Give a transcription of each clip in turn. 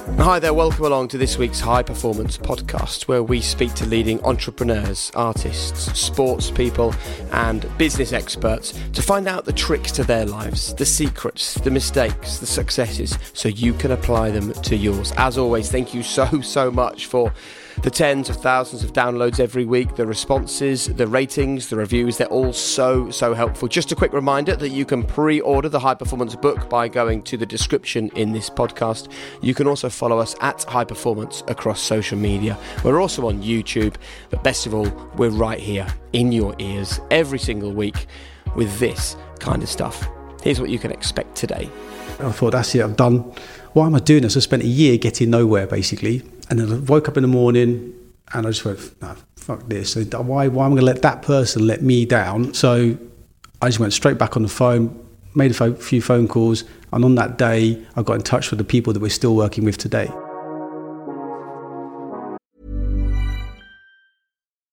Hi there, welcome along to this week's High Performance Podcast, where we speak to leading entrepreneurs, artists, sports people, and business experts to find out the tricks to their lives, the secrets, the mistakes, the successes, so you can apply them to yours. As always, thank you so, so much for the tens of thousands of downloads every week, the responses, the ratings, the reviews, they're all so, so helpful. Just a quick reminder that you can pre order the High Performance book by going to the description in this podcast. You can also follow us at High Performance across social media. We're also on YouTube, but best of all, we're right here in your ears every single week with this kind of stuff. Here's what you can expect today. I thought, that's it, I'm done. Why am I doing this? I spent a year getting nowhere, basically. And then I woke up in the morning and I just went, fuck this. Why, why am I going to let that person let me down? So I just went straight back on the phone, made a few phone calls. And on that day, I got in touch with the people that we're still working with today.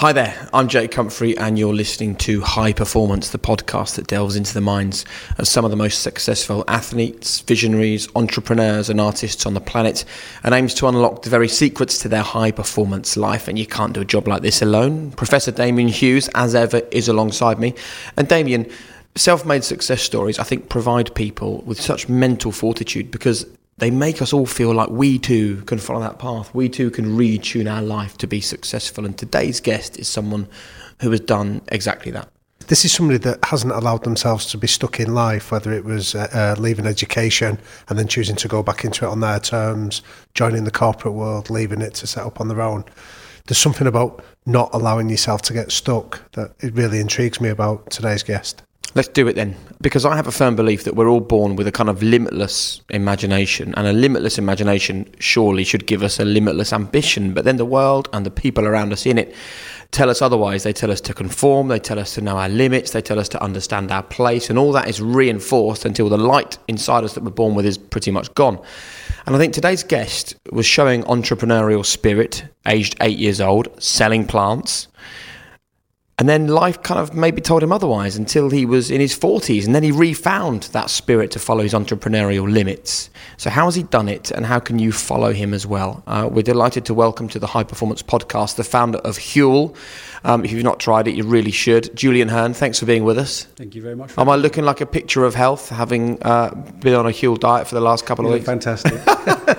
Hi there, I'm Jake Humphrey, and you're listening to High Performance, the podcast that delves into the minds of some of the most successful athletes, visionaries, entrepreneurs, and artists on the planet, and aims to unlock the very secrets to their high performance life. And you can't do a job like this alone. Professor Damian Hughes, as ever, is alongside me. And Damian, self made success stories, I think, provide people with such mental fortitude because they make us all feel like we too can follow that path. We too can retune our life to be successful. And today's guest is someone who has done exactly that. This is somebody that hasn't allowed themselves to be stuck in life, whether it was uh, uh, leaving education and then choosing to go back into it on their terms, joining the corporate world, leaving it to set up on their own. There's something about not allowing yourself to get stuck that it really intrigues me about today's guest. Let's do it then. Because I have a firm belief that we're all born with a kind of limitless imagination, and a limitless imagination surely should give us a limitless ambition. But then the world and the people around us in it tell us otherwise. They tell us to conform, they tell us to know our limits, they tell us to understand our place, and all that is reinforced until the light inside us that we're born with is pretty much gone. And I think today's guest was showing entrepreneurial spirit, aged eight years old, selling plants and then life kind of maybe told him otherwise until he was in his 40s. And then he refound that spirit to follow his entrepreneurial limits. So, how has he done it? And how can you follow him as well? Uh, we're delighted to welcome to the High Performance Podcast the founder of Huel. Um, if you've not tried it, you really should. Julian Hearn, thanks for being with us. Thank you very much. Am I looking like a picture of health, having uh, been on a Huel diet for the last couple you of weeks? Fantastic.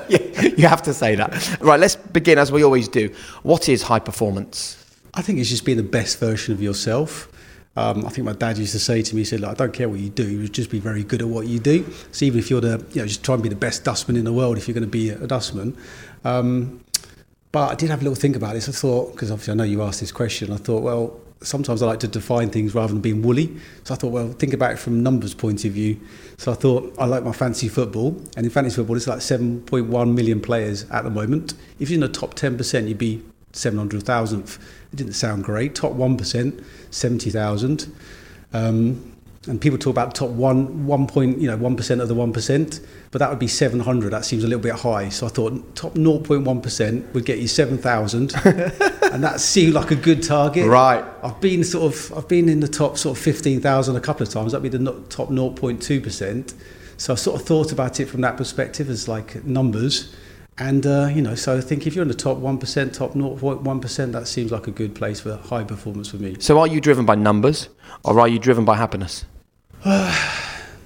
yeah, you have to say that. Right, let's begin as we always do. What is high performance? I think it's just being the best version of yourself. Um, I think my dad used to say to me, he said, I don't care what you do, just be very good at what you do. So even if you're the, you know, just try and be the best dustman in the world if you're going to be a dustman. Um, but I did have a little think about this. I thought, because obviously I know you asked this question, I thought, well, sometimes I like to define things rather than being woolly. So I thought, well, think about it from numbers point of view. So I thought I like my fantasy football, and in fantasy football, it's like 7.1 million players at the moment. If you're in the top 10%, you'd be 700,000th. It didn't sound great. Top 1%, 70,000. Um, and people talk about top one, one point, you know, one percent of the one percent, but that would be seven hundred. That seems a little bit high. So I thought top zero point one percent would get you seven thousand, and that seemed like a good target. Right. I've been sort of, I've been in the top sort of fifteen thousand a couple of times. That'd be the top zero point two percent. So I sort of thought about it from that perspective as like numbers. And, uh, you know, so I think if you're in the top 1%, top 0.1%, that seems like a good place for high performance for me. So are you driven by numbers or are you driven by happiness? Both.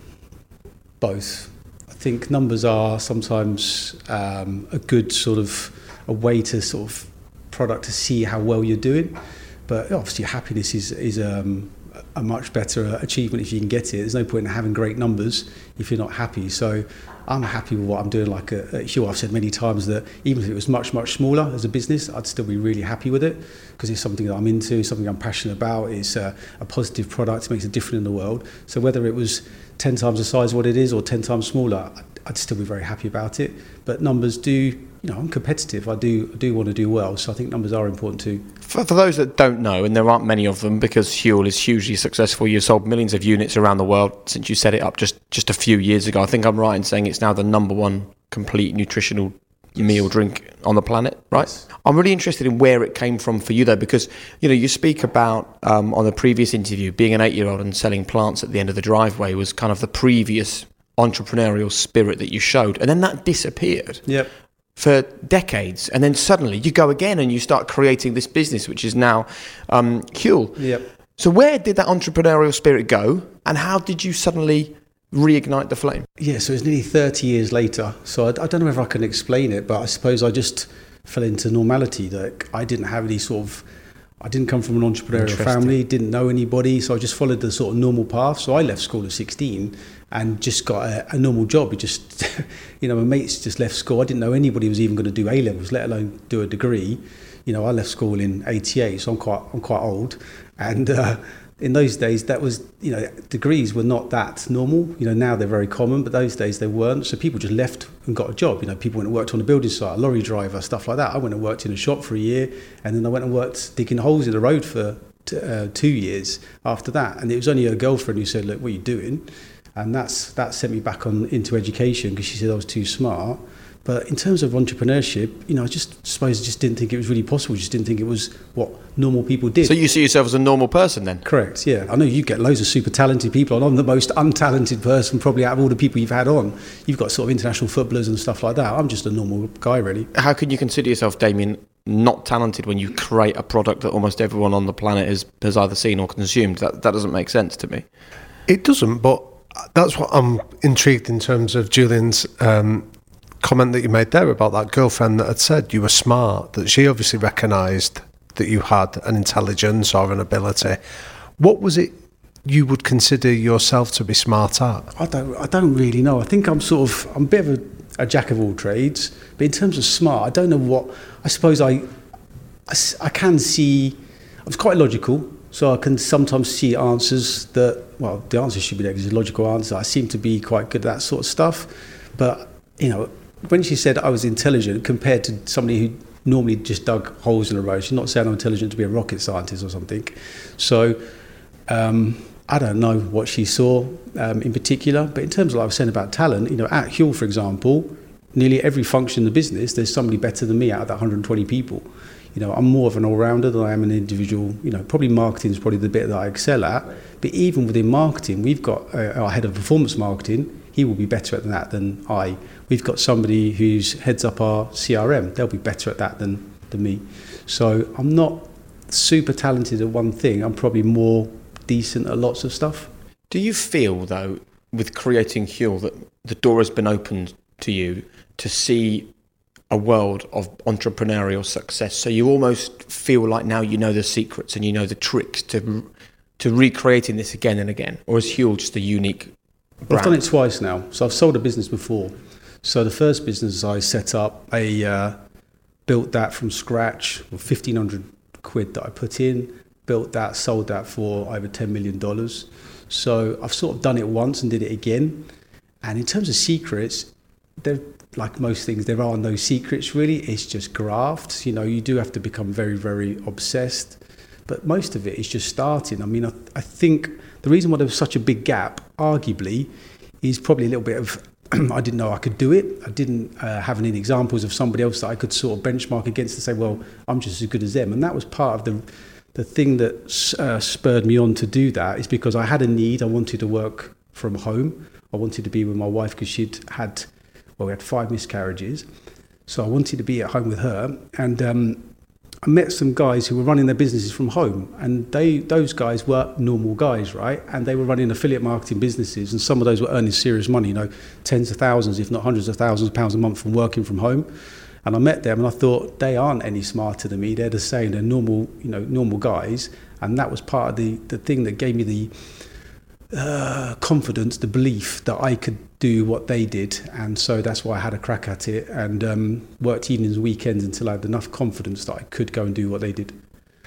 both. I think numbers are sometimes um, a good sort of a way to sort of product to see how well you're doing. But obviously, happiness is is um, a much better achievement if you can get it. There's no point in having great numbers if you're not happy. So I'm happy with what I'm doing. Like at, at Huel, I've said many times that even if it was much much smaller as a business, I'd still be really happy with it because it's something that I'm into, something I'm passionate about. It's a, a positive product, it makes a difference in the world. So whether it was 10 times the size of what it is or 10 times smaller, I'd still be very happy about it. But numbers do, you know, I'm competitive. I do, I do want to do well. So I think numbers are important too. For, for those that don't know, and there aren't many of them because Huel is hugely successful, you've sold millions of units around the world since you set it up just, just a few years ago. I think I'm right in saying it's now the number one complete nutritional meal drink on the planet, right? Yes. I'm really interested in where it came from for you though, because you know you speak about um, on the previous interview being an eight-year-old and selling plants at the end of the driveway was kind of the previous entrepreneurial spirit that you showed, and then that disappeared Yep. For decades, and then suddenly you go again and you start creating this business, which is now um, Huel. Yep. So where did that entrepreneurial spirit go, and how did you suddenly reignite the flame? Yeah, so it's nearly 30 years later. So I, I don't know if I can explain it, but I suppose I just fell into normality. That I didn't have any sort of, I didn't come from an entrepreneurial family, didn't know anybody, so I just followed the sort of normal path. So I left school at 16 and just got a, a normal job. It just, you know, my mates just left school. I didn't know anybody was even going to do A levels, let alone do a degree. You know, I left school in '88, so I'm quite, I'm quite old, and. Uh, in those days that was you know degrees were not that normal you know now they're very common but those days they weren't so people just left and got a job you know people went and worked on a building site a lorry driver stuff like that i went and worked in a shop for a year and then i went and worked digging holes in the road for t- uh, two years after that and it was only a girlfriend who said look what are you doing and that's that sent me back on into education because she said i was too smart but in terms of entrepreneurship, you know, I just suppose I just didn't think it was really possible. Just didn't think it was what normal people did. So you see yourself as a normal person then? Correct. Yeah, I know you get loads of super talented people, and I'm the most untalented person probably out of all the people you've had on. You've got sort of international footballers and stuff like that. I'm just a normal guy, really. How can you consider yourself, Damian, not talented when you create a product that almost everyone on the planet has, has either seen or consumed? That that doesn't make sense to me. It doesn't, but that's what I'm intrigued in terms of Julian's um, comment that you made there about that girlfriend that had said you were smart, that she obviously recognised that you had an intelligence or an ability. What was it you would consider yourself to be smart at? I don't, I don't really know. I think I'm sort of, I'm a bit of a, a jack of all trades, but in terms of smart, I don't know what. I suppose I. I can see. I was quite logical, so I can sometimes see answers that. Well, the answer should be there because it's a logical answer. I seem to be quite good at that sort of stuff, but you know, when she said I was intelligent compared to somebody who normally just dug holes in the road, she's not saying I'm intelligent to be a rocket scientist or something. So. Um, I don't know what she saw um, in particular, but in terms of what I was saying about talent, you know, at Huel, for example, nearly every function in the business, there's somebody better than me out of that 120 people. You know, I'm more of an all-rounder than I am an individual. You know, probably marketing is probably the bit that I excel at. But even within marketing, we've got uh, our head of performance marketing. He will be better at that than I. We've got somebody who's heads up our CRM. They'll be better at that than than me. So I'm not super talented at one thing. I'm probably more decent at lots of stuff. Do you feel though, with creating Huel, that the door has been opened to you to see a world of entrepreneurial success? So you almost feel like now you know the secrets and you know the tricks to to recreating this again and again, or is Huel just a unique? Well, I've done it twice now. So I've sold a business before. So the first business I set up, I uh, built that from scratch with 1500 quid that I put in, built that, sold that for over $10 million. So I've sort of done it once and did it again. And in terms of secrets, there, like most things, there are no secrets really. It's just graft. You know, you do have to become very, very obsessed. But most of it is just starting. I mean, I, I think the reason why there was such a big gap, arguably, is probably a little bit of I didn't know I could do it. I didn't uh, have any examples of somebody else that I could sort of benchmark against and say, well, I'm just as good as them. And that was part of the the thing that uh, spurred me on to do that is because I had a need. I wanted to work from home. I wanted to be with my wife because she'd had, well, we had five miscarriages. So I wanted to be at home with her. And um, I met some guys who were running their businesses from home, and they those guys were normal guys, right? And they were running affiliate marketing businesses, and some of those were earning serious money, you know, tens of thousands, if not hundreds of thousands of pounds a month from working from home. And I met them, and I thought they aren't any smarter than me. They're the same. They're normal, you know, normal guys, and that was part of the the thing that gave me the uh, confidence, the belief that I could do what they did, and so that's why I had a crack at it and um, worked evenings and weekends until I had enough confidence that I could go and do what they did.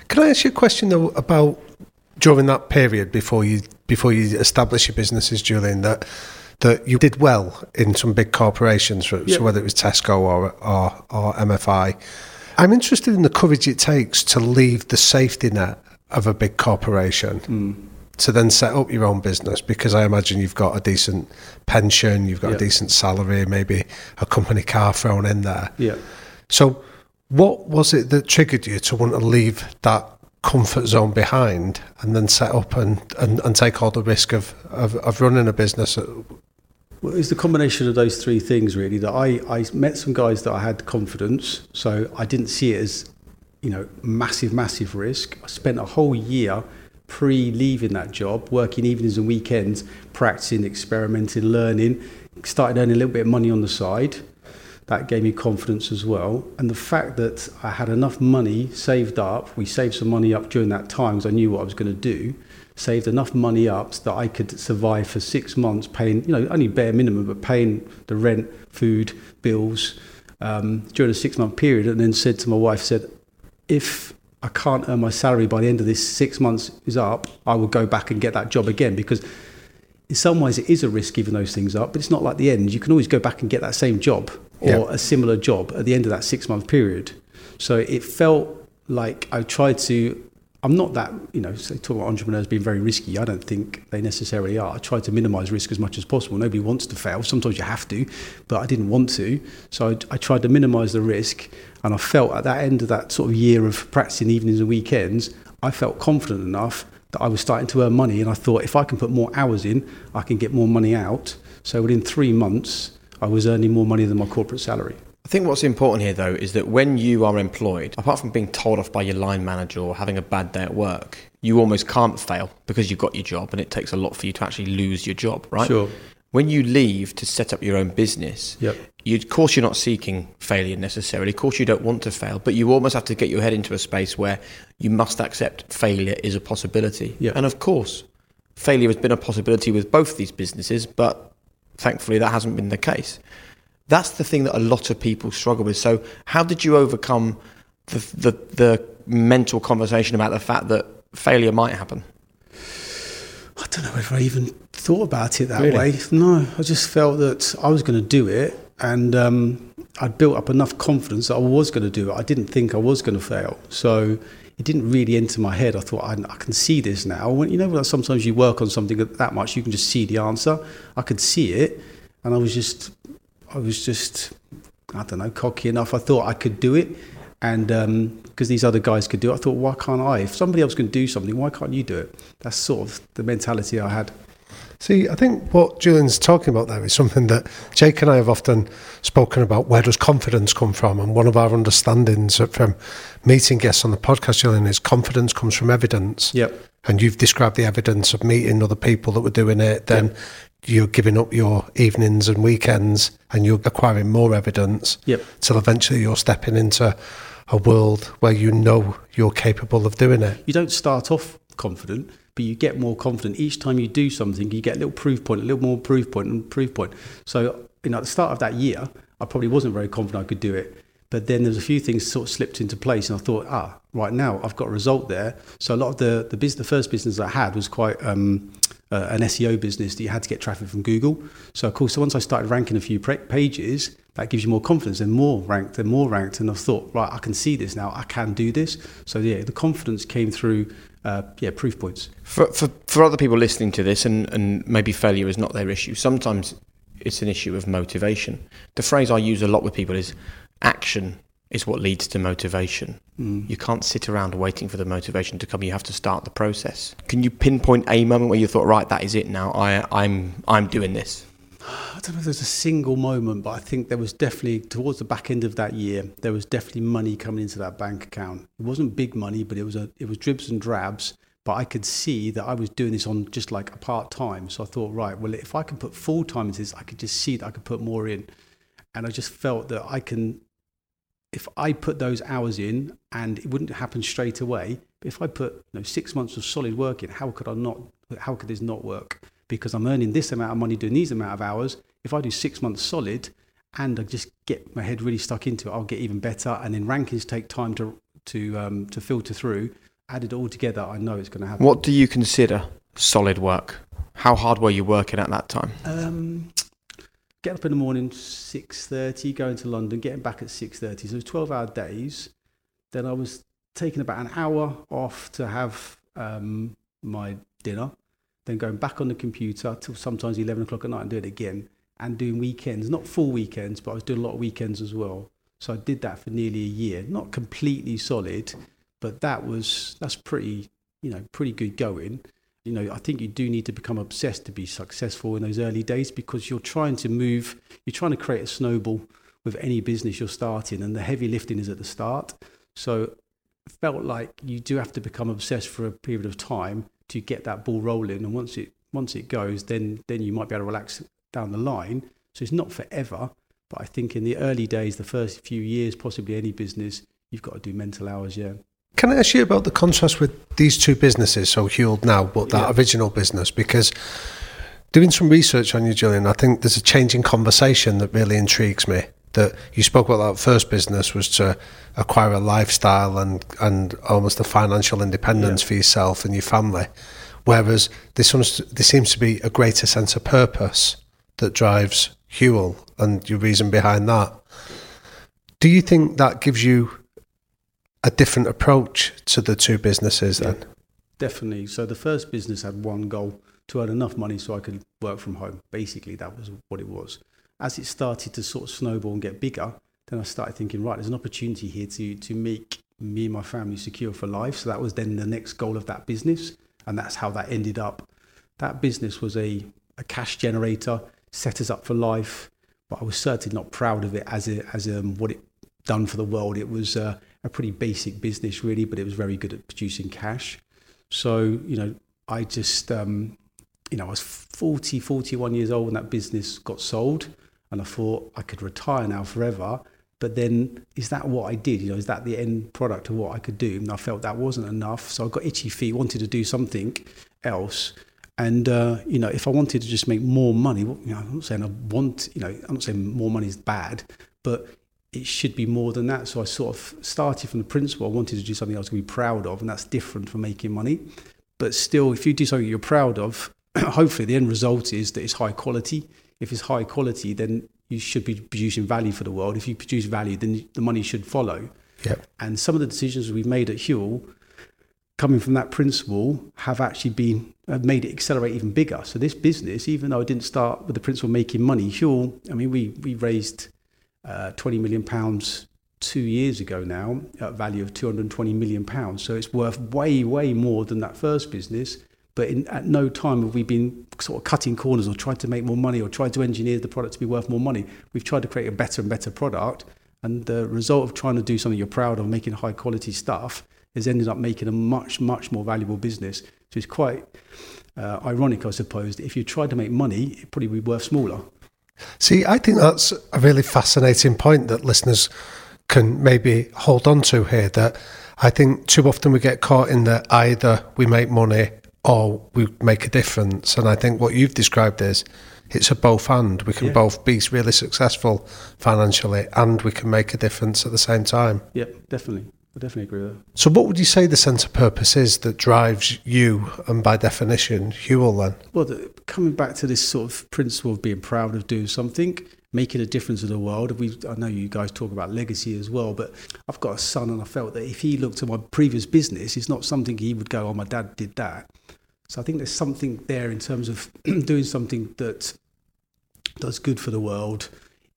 Can I ask you a question though about during that period before you before you establish your businesses, Julian? That that you did well in some big corporations, so Yeah. whether it was Tesco or, or or MFI. I'm interested in the courage it takes to leave the safety net of a big corporation to then set up your own business because I imagine you've got a decent pension, you've got Yeah. a decent salary, maybe a company car thrown in there. Yeah. So, what was it that triggered you to want to leave that comfort zone behind and then set up and, and, and take all the risk of, of, of running a business? Well, it's the combination of those three things really that I, I met some guys that I had confidence, so I didn't see it as, you know, massive, massive risk. I spent a whole year pre leaving that job, working evenings and weekends, practicing, experimenting, learning, started earning a little bit of money on the side. That gave me confidence as well. And the fact that I had enough money saved up, we saved some money up during that time because I knew what I was going to do, saved enough money up so that I could survive for six months paying, you know, only bare minimum, but paying the rent, food, bills um, during a six month period. And then said to my wife, said, if I can't earn my salary by the end of this six months is up, I will go back and get that job again because in some ways it is a risk giving those things up, but it's not like the end. You can always go back and get that same job or Yeah. a similar job at the end of that six month period. So it felt like I tried to. I'm not that, you know, so talk about entrepreneurs being very risky. I don't think they necessarily are. I try to minimize risk as much as possible. Nobody wants to fail. Sometimes you have to, but I didn't want to. So I, I tried to minimize the risk. And I felt at that end of that sort of year of practicing evenings and weekends, I felt confident enough that I was starting to earn money. And I thought if I can put more hours in, I can get more money out. So within three months, I was earning more money than my corporate salary. I think what's important here, though, is that when you are employed, apart from being told off by your line manager or having a bad day at work, you almost can't fail because you've got your job and it takes a lot for you to actually lose your job, right? Sure. When you leave to set up your own business, Yep. you, of course, you're not seeking failure necessarily. Of course, you don't want to fail, but you almost have to get your head into a space where you must accept failure is a possibility. Yep. And of course, failure has been a possibility with both these businesses, but thankfully that hasn't been the case. That's the thing that a lot of people struggle with. So, how did you overcome the, the, the mental conversation about the fact that failure might happen? I don't know if I even thought about it that Really? way. No, I just felt that I was going to do it, and um, I'd built up enough confidence that I was going to do it. I didn't think I was going to fail, so it didn't really enter my head. I thought I, I can see this now. When you know, like sometimes you work on something that much, you can just see the answer. I could see it, and I was just, I was just, I don't know, cocky enough. I thought I could do it. And um, because these other guys could do it, I thought, why can't I? If somebody else can do something, why can't you do it? That's sort of the mentality I had. See, I think what Julian's talking about there is something that Jake and I have often spoken about. Where does confidence come from? And one of our understandings from meeting guests on the podcast, Julian, is confidence comes from evidence. Yep. And you've described the evidence of meeting other people that were doing it. Then you're giving up your evenings and weekends and you're acquiring more evidence Yep. till eventually you're stepping into a world where you know you're capable of doing it. You don't start off confident, but you get more confident. Each time you do something, you get a little proof point, a little more proof point, and proof point. So, you know, at the start of that year, I probably wasn't very confident I could do it. But then there's a few things sort of slipped into place, and I thought, ah, right now I've got a result there. So a lot of the the, business, the first business I had was quite um, uh, an SEO business that you had to get traffic from Google. So of course, so once I started ranking a few pra- pages, that gives you more confidence. and more ranked, and more ranked, and I thought, right, I can see this now. I can do this. So yeah, the confidence came through. Uh, yeah, proof points. For, for, for other people listening to this, and, and maybe failure is not their issue, sometimes it's an issue of motivation. The phrase I use a lot with people is action is what leads to motivation. Mm. You can't sit around waiting for the motivation to come. You have to start the process. Can you pinpoint a moment where you thought, right, that is it now. I, I'm, I'm doing this. I don't know if there's a single moment, but I think there was definitely towards the back end of that year, there was definitely money coming into that bank account. It wasn't big money, but it was a it was dribs and drabs. But I could see that I was doing this on just like a part time. So I thought, right, well, if I can put full time into this, I could just see that I could put more in, and I just felt that I can. If I put those hours in, and it wouldn't happen straight away, but if I put you know, six months of solid work in, how could I not? How could this not work? Because I'm earning this amount of money doing these amount of hours. If I do six months solid, and I just get my head really stuck into it, I'll get even better. And then rankings take time to to um, to filter through. Added all together, I know it's going to happen. What do you consider solid work? How hard were you working at that time? Um, get up in the morning, six thirty, going to London, getting back at six thirty. So it was twelve hour days. Then I was taking about an hour off to have um, my dinner. Then going back on the computer till sometimes eleven o'clock at night and do it again. And doing weekends, not full weekends, but I was doing a lot of weekends as well. So I did that for nearly a year. Not completely solid, but that was that's pretty you know pretty good going you know i think you do need to become obsessed to be successful in those early days because you're trying to move you're trying to create a snowball with any business you're starting and the heavy lifting is at the start. So felt like you do have to become obsessed for a period of time to get that ball rolling and once it once it goes then then you might be able to relax down the line. So it's not forever but i think in the early days the first few years possibly any business you've got to do mental hours yeah Can I ask you about the contrast with these two businesses, so Huel now, but that Yeah. original business? Because doing some research on you, Julian, I think there's a change in conversation that really intrigues me. That you spoke about that first business was to acquire a lifestyle and, and almost a financial independence Yeah. for yourself and your family. Whereas this one's, there seems to be a greater sense of purpose that drives Huel and your reason behind that. Do you think that gives you a different approach to the two businesses then? Definitely. So the first business had one goal to earn enough money so I could work from home. Basically, that was what it was. As it started to sort of snowball and get bigger, then I started thinking, right, there's an opportunity here to to make me and my family secure for life. So that was then the next goal of that business, and that's how that ended up. That business was a, a cash generator, set us up for life, but I was certainly not proud of it as a, as um, what it done for the world. It was uh, a pretty basic business, really, but it was very good at producing cash. So, you know, I just, um, you know, I was 40, 41 years old when that business got sold. And I thought I could retire now forever. But then, is that what I did? You know, is that the end product of what I could do? And I felt that wasn't enough. So I got itchy feet, wanted to do something else. And, uh, you know, if I wanted to just make more money, you know, I'm not saying I want, you know, I'm not saying more money is bad, but it should be more than that. So I sort of started from the principle I wanted to do something I was going to be proud of, and that's different from making money. But still, if you do something you're proud of, hopefully the end result is that it's high quality. If it's high quality, then you should be producing value for the world. If you produce value, then the money should follow. Yep. And some of the decisions we've made at Huel, coming from that principle, have actually been have made it accelerate even bigger. So this business, even though I didn't start with the principle of making money, Huel, I mean, we we raised uh, 20 million pounds two years ago now at a value of 220 million pounds. So it's worth way, way more than that first business. But in, at no time have we been sort of cutting corners or tried to make more money or tried to engineer the product to be worth more money. We've tried to create a better and better product. And the result of trying to do something you're proud of, making high quality stuff, has ended up making a much, much more valuable business. So it's quite uh, ironic, I suppose, that if you tried to make money, it'd probably be worth smaller. See, I think that's a really fascinating point that listeners can maybe hold on to here. That I think too often we get caught in that either we make money or we make a difference. And I think what you've described is it's a both and. We can Yeah. both be really successful financially and we can make a difference at the same time. Yep, definitely. I definitely agree with that. So, what would you say the sense of purpose is that drives you and by definition, Huel then? Well, the, coming back to this sort of principle of being proud of doing something, making a difference in the world. We, I know you guys talk about legacy as well, but I've got a son, and I felt that if he looked at my previous business, it's not something he would go, "Oh, my dad did that." So I think there's something there in terms of doing something that does good for the world,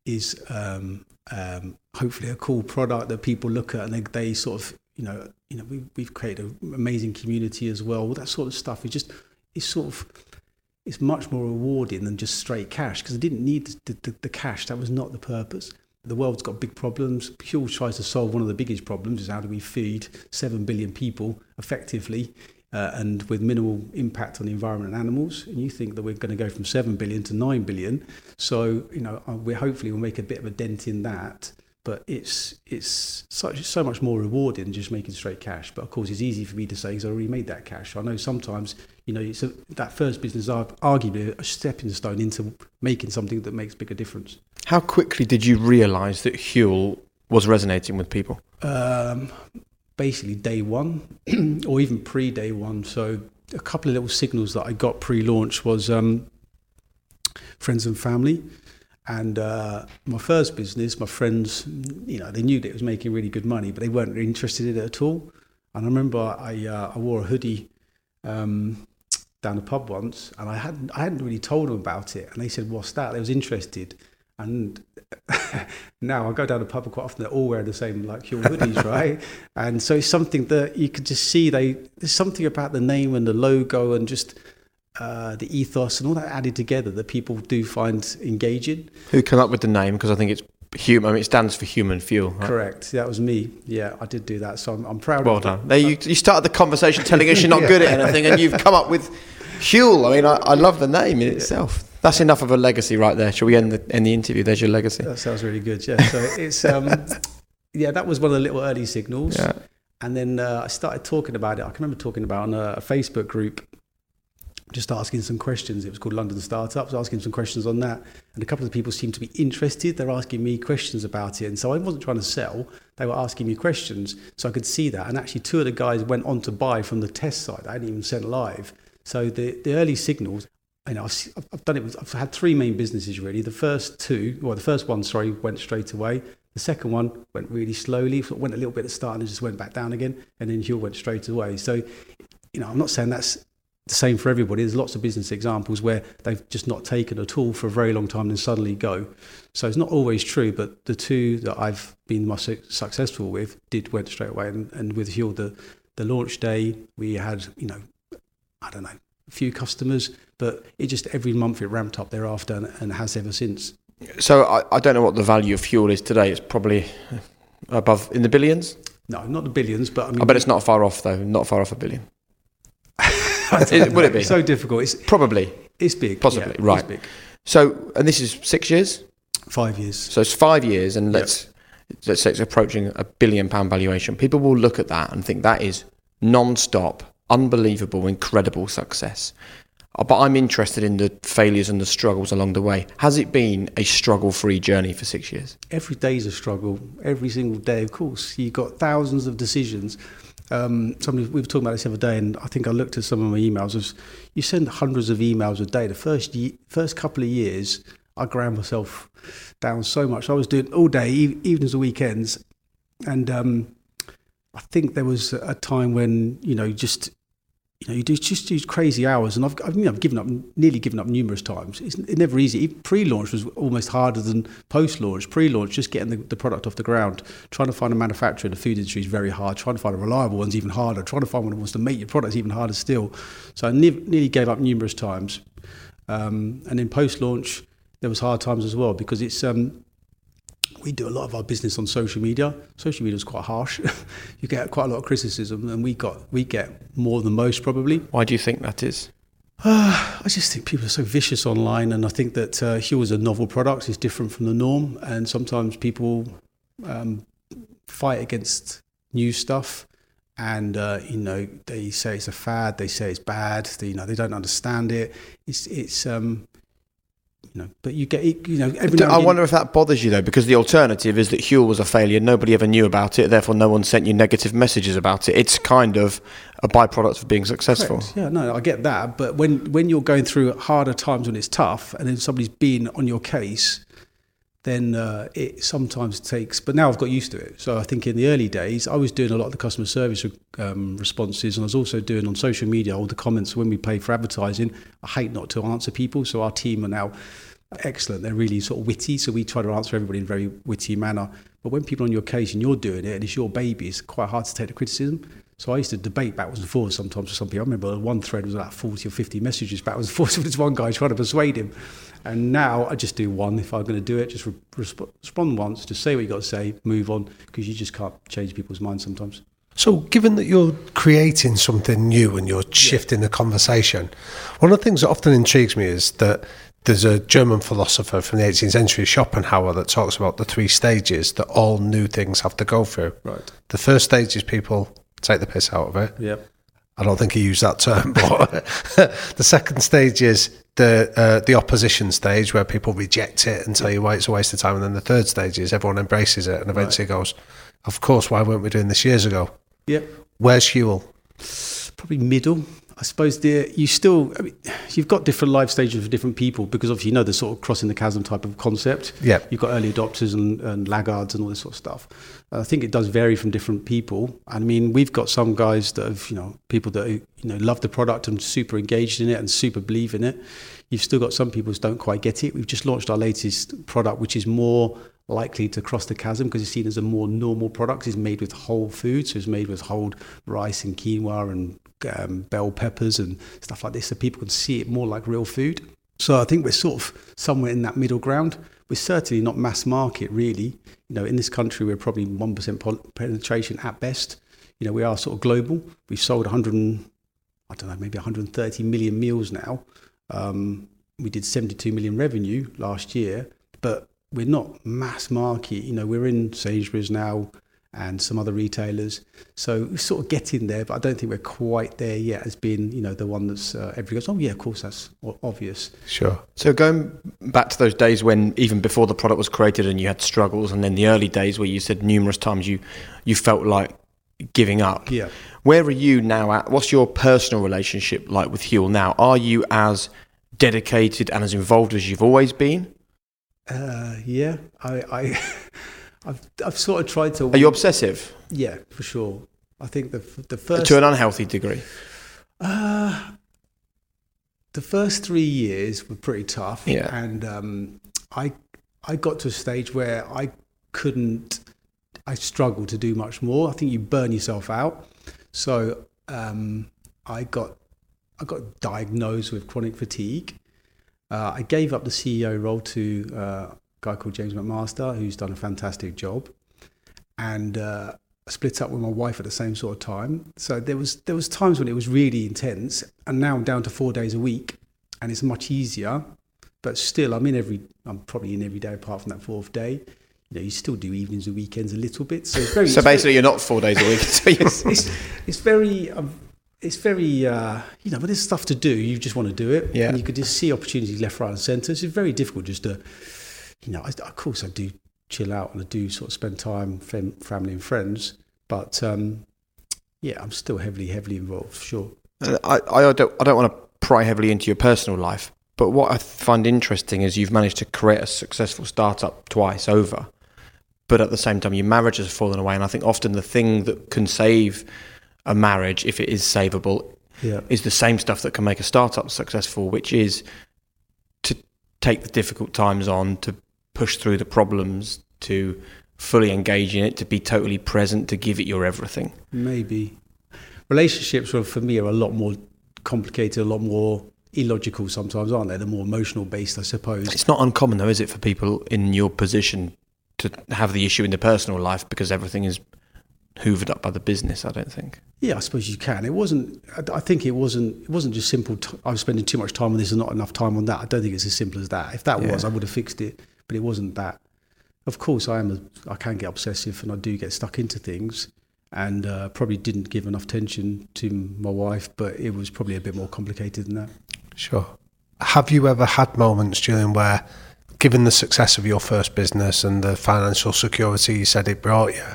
is um, um, hopefully a cool product that people look at and they, they sort of, you know, you know, we, we've created an amazing community as well. All that sort of stuff is just, it's sort of, it's much more rewarding than just straight cash because I didn't need the, the, the cash. That was not the purpose. The world's got big problems. Huel tries to solve one of the biggest problems: is how do we feed seven billion people effectively uh, and with minimal impact on the environment and animals. And you think that we're going to go from seven billion to nine billion. So you know, uh, we hopefully will make a bit of a dent in that. But it's it's such so much more rewarding than just making straight cash. But of course, it's easy for me to say because I already made that cash. I know sometimes you know it's a, that first business is arguably a stepping stone into making something that makes bigger difference. How quickly did you realise that Huel was resonating with people? Um, basically day one or even pre day one. So a couple of little signals that I got pre-launch was um, friends and family. And uh, my first business, my friends, you know, they knew that it was making really good money, but they weren't interested in it at all. And I remember I, uh, I wore a hoodie um, down the pub once, and I hadn't I hadn't really told them about it, and they said, "What's that?" They was interested, and now I go down the pub quite often. They're all wearing the same like your hoodies, right? And so it's something that you can just see. They there's something about the name and the logo and just uh, the ethos and all that added together that people do find engaging. Who came up with the name? Because I think it's human. I mean, it stands for human fuel. Right? Correct. That was me. Yeah, I did do that. So I'm, I'm proud. Well of done. There you, you started the conversation telling us you're not good at anything, and you've come up with Huel. I mean, I, I love the name in itself. That's enough of a legacy right there. Shall we end the end the interview? There's your legacy. That sounds really good. Yeah. So it's um, yeah, that was one of the little early signals. Yeah. And then uh, I started talking about it. I can remember talking about it on a, a Facebook group just asking some questions. It was called London Startups, asking some questions on that. And a couple of people seemed to be interested. They're asking me questions about it. And so I wasn't trying to sell, they were asking me questions. So I could see that. And actually, two of the guys went on to buy from the test site. I hadn't even sent live. So the, the early signals, you know, I've, I've done it. With, I've had three main businesses really. The first two, well, the first one, sorry, went straight away. The second one went really slowly, went a little bit at the start and just went back down again. And then Huel went straight away. So, you know, I'm not saying that's the same for everybody. There's lots of business examples where they've just not taken at all for a very long time and suddenly go. So it's not always true, but the two that I've been most successful with did went straight away. And, and with Huel, the, the launch day, we had, you know, I don't know, few customers, but it just every month it ramped up thereafter and, and has ever since. So I, I don't know what the value of Huel is today. It's probably above in the billions. No, not the billions, but I mean, I bet it's not far off though. Not far off a billion. Is- would it be? So difficult. It's Probably, it's big, possibly, yeah, right. It's big. So, and this is six years. Five years. So it's five years, and let's let's say it's approaching a billion pound valuation. People will look at that and think that is non-stop, unbelievable, incredible success. Uh, But I'm interested in the failures and the struggles along the way. Has it been a struggle-free journey for six years? every day is a struggle. Every single day, of course, you've got thousands of decisions. Um, somebody we were talking about this the other day, and I think I looked at some of my emails. Was you send hundreds of emails a day. The first ye- first couple of years, I ground myself down so much. I was doing all day, e- evenings and weekends, and um, I think there was a time when you know just you know you do just do crazy hours, and I've, I've you know I've given up nearly given up numerous times. It's, it's never easy. Pre-launch was almost harder than post-launch. Pre-launch, just getting the, the product off the ground, trying to find a manufacturer in the food industry is very hard. Trying to find a reliable one's even harder. Trying to find one who wants to make your product is even harder still. So I ne- nearly gave up numerous times. Um, and in post-launch, there was hard times as well because it's um, we do a lot of our business on social media. Social media is quite harsh. you get quite a lot of criticism, and we got we get more than most probably. Why do you think that is? I just think people are so vicious online, and I think that uh, Huel is a novel product. It's different from the norm, and sometimes people um, fight against new stuff. And uh, you know, they say it's a fad. They say it's bad. They, you know, they don't understand it. It's it's um, you know, but you get you know. I wonder if that bothers you though, because the alternative is that Huel was a failure. Nobody ever knew about it. Therefore, no one sent you negative messages about it. It's kind of a byproduct of being successful. Correct. Yeah, no, I get that. But when, when you're going through harder times when it's tough and then somebody's been on your case, then uh, it sometimes takes. But now I've got used to it. So I think in the early days, I was doing a lot of the customer service um, responses and I was also doing on social media all the comments when we pay for advertising. I hate not to answer people. So our team are now excellent. They're really sort of witty. So we try to answer everybody in a very witty manner. But when people on your case and you're doing it and it's your baby, it's quite hard to take the criticism. So I used to debate backwards and forwards sometimes with some people. I remember one thread was about 40 or 50 messages backwards and forwards with this one guy trying to persuade him. And now I just do one. If I'm going to do it, just re- resp- respond once, just say what you got to say, move on, because you just can't change people's minds sometimes. So, given that you're creating something new and you're shifting the conversation, one of the things that often intrigues me is that there's a German philosopher from the 18th century, Schopenhauer, that talks about the three stages that all new things have to go through. Right. The first stage is people take the piss out of it. Yep. I don't think he used that term, but the second stage is the uh, the opposition stage where people reject it and tell you why it's a waste of time, and then the third stage is everyone embraces it and eventually goes, "Of course, why weren't we doing this years ago?" Yep. Where's Huel? probably middle. I suppose the you still I mean, you've got different life stages for different people because obviously you know the sort of crossing the chasm type of concept. Yeah. you've got early adopters and, and laggards and all this sort of stuff. I think it does vary from different people. I mean, we've got some guys that have you know people that you know love the product and super engaged in it and super believe in it. You've still got some people who don't quite get it. We've just launched our latest product, which is more likely to cross the chasm because it's seen as a more normal product. It's made with whole food, so it's made with whole rice and quinoa and um, bell peppers and stuff like this, so people can see it more like real food. So I think we're sort of somewhere in that middle ground. We're certainly not mass market, really. You know, in this country, we're probably one percent penetration at best. You know, we are sort of global. We've sold 100, I don't know, maybe 130 million meals now. Um, we did 72 million revenue last year, but we're not mass market. You know, we're in Sainsbury's now and some other retailers. So we're sort of getting there, but I don't think we're quite there yet as being, you know, the one that's uh, everybody goes, oh, yeah, of course, that's obvious. Sure. So going back to those days when even before the product was created and you had struggles, and then the early days where you said numerous times you you felt like giving up. Yeah. Where are you now at? What's your personal relationship like with Huel now? Are you as dedicated and as involved as you've always been? Uh, yeah, I, I, I've, I've sort of tried to. Are you obsessive Yeah, for sure. I think the the first to an unhealthy degree? Uh, the first three years were pretty tough. Yeah. And um, I I got to a stage where I couldn't. I struggled to do much more. I think you burn yourself out. So um, I got I got diagnosed with chronic fatigue. Uh, I gave up the CEO role to uh, guy called James McMaster, who's done a fantastic job, and uh, split up with my wife at the same sort of time. So there was there was times when it was really intense, and now I'm down to four days a week, and it's much easier. But still, I'm in every I'm probably in every day apart from that fourth day. You know, you still do evenings and weekends a little bit. So it's very So it's very- basically, you're not four days a week. So it's, it's, it's very um, it's very uh, you know when there's stuff to do you just want to do it Yeah. and you could just see opportunities left right and centre so it's very difficult just to you know I, of course I do chill out and I do sort of spend time fam- family and friends but um, yeah I'm still heavily heavily involved sure. I, I don't I don't want to pry heavily into your personal life, but what I find interesting is you've managed to create a successful startup twice over, but at the same time your marriage has fallen away, and I think often the thing that can save a marriage, if it is savable, yeah. is the same stuff that can make a startup successful, which is to take the difficult times on, to push through the problems, to fully engage in it, to be totally present, to give it your everything. maybe relationships are, for me are a lot more complicated a lot more illogical sometimes aren't they they're more emotional based I suppose It's not uncommon, though, is it, for people in your position to have the issue in their personal life because everything is hoovered up by the business? I don't think. Yeah, I suppose you can. It wasn't. I- I think it wasn't. It wasn't just simple. T- I was spending too much time on this and not enough time on that. I don't think it's as simple as that. If that Yeah. was, I would have fixed it. But it wasn't that. Of course, I am. A, I can get obsessive, and I do get stuck into things. And uh, probably didn't give enough attention to my wife, but it was probably a bit more complicated than that. Sure. Have you ever had moments, Julian, where, given the success of your first business and the financial security you said it brought you,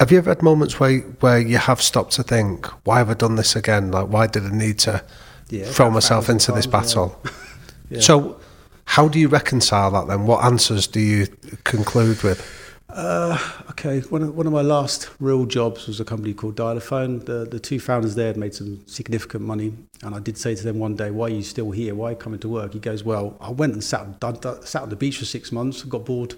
have you ever had moments where where you have stopped to think, why have I done this again? Like, why did I need to Yeah, throw myself into this times, yeah. battle? Yeah. So, how do you reconcile that then? What answers do you conclude with? Uh, okay, one of, one of my last real jobs was a company called Dialaphone. The, the two founders there had made some significant money. And I did say to them one day, why are you still here? Why are you coming to work? He goes, well, I went and sat, sat on the beach for six months, got bored.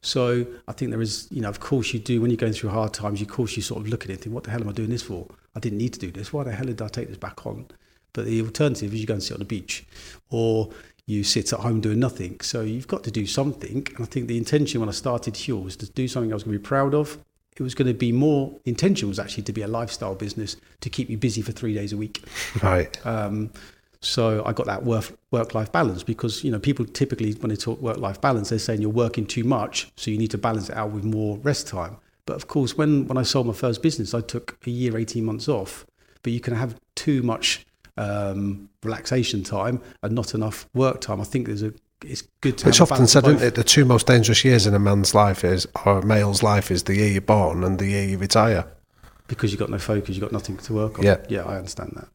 So I think there is, you know, of course you do, when you're going through hard times, of course you sort of look at it and think, what the hell am I doing this for? I didn't need to do this. Why the hell did I take this back on? But the alternative is you go and sit on the beach or you sit at home doing nothing. So you've got to do something. And I think the intention when I started Huel was to do something I was going to be proud of. It was going to be more, intention was actually to be a lifestyle business to keep you busy for three days a week. Right. Um, so I got that work work life balance because you know people typically when they talk work life balance they're saying you're working too much so you need to balance it out with more rest time. But of course when when I sold my first business I took a year 18 months off. But you can have too much um, relaxation time and not enough work time. I think there's a it's good to. It's often said, isn't it? The two most dangerous years in a man's life is, or a male's life, is the year you're born and the year you retire. Because you've got no focus, you've got nothing to work on. Yeah, yeah, I understand that.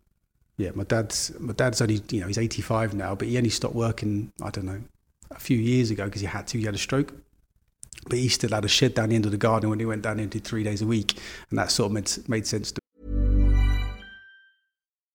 Yeah, my dad's my dad's only you know he's 85 now, but he only stopped working I don't know a few years ago because he had to. He had a stroke, but he still had a shed down the end of the garden when he went down and did three days a week, and that sort of made, made sense to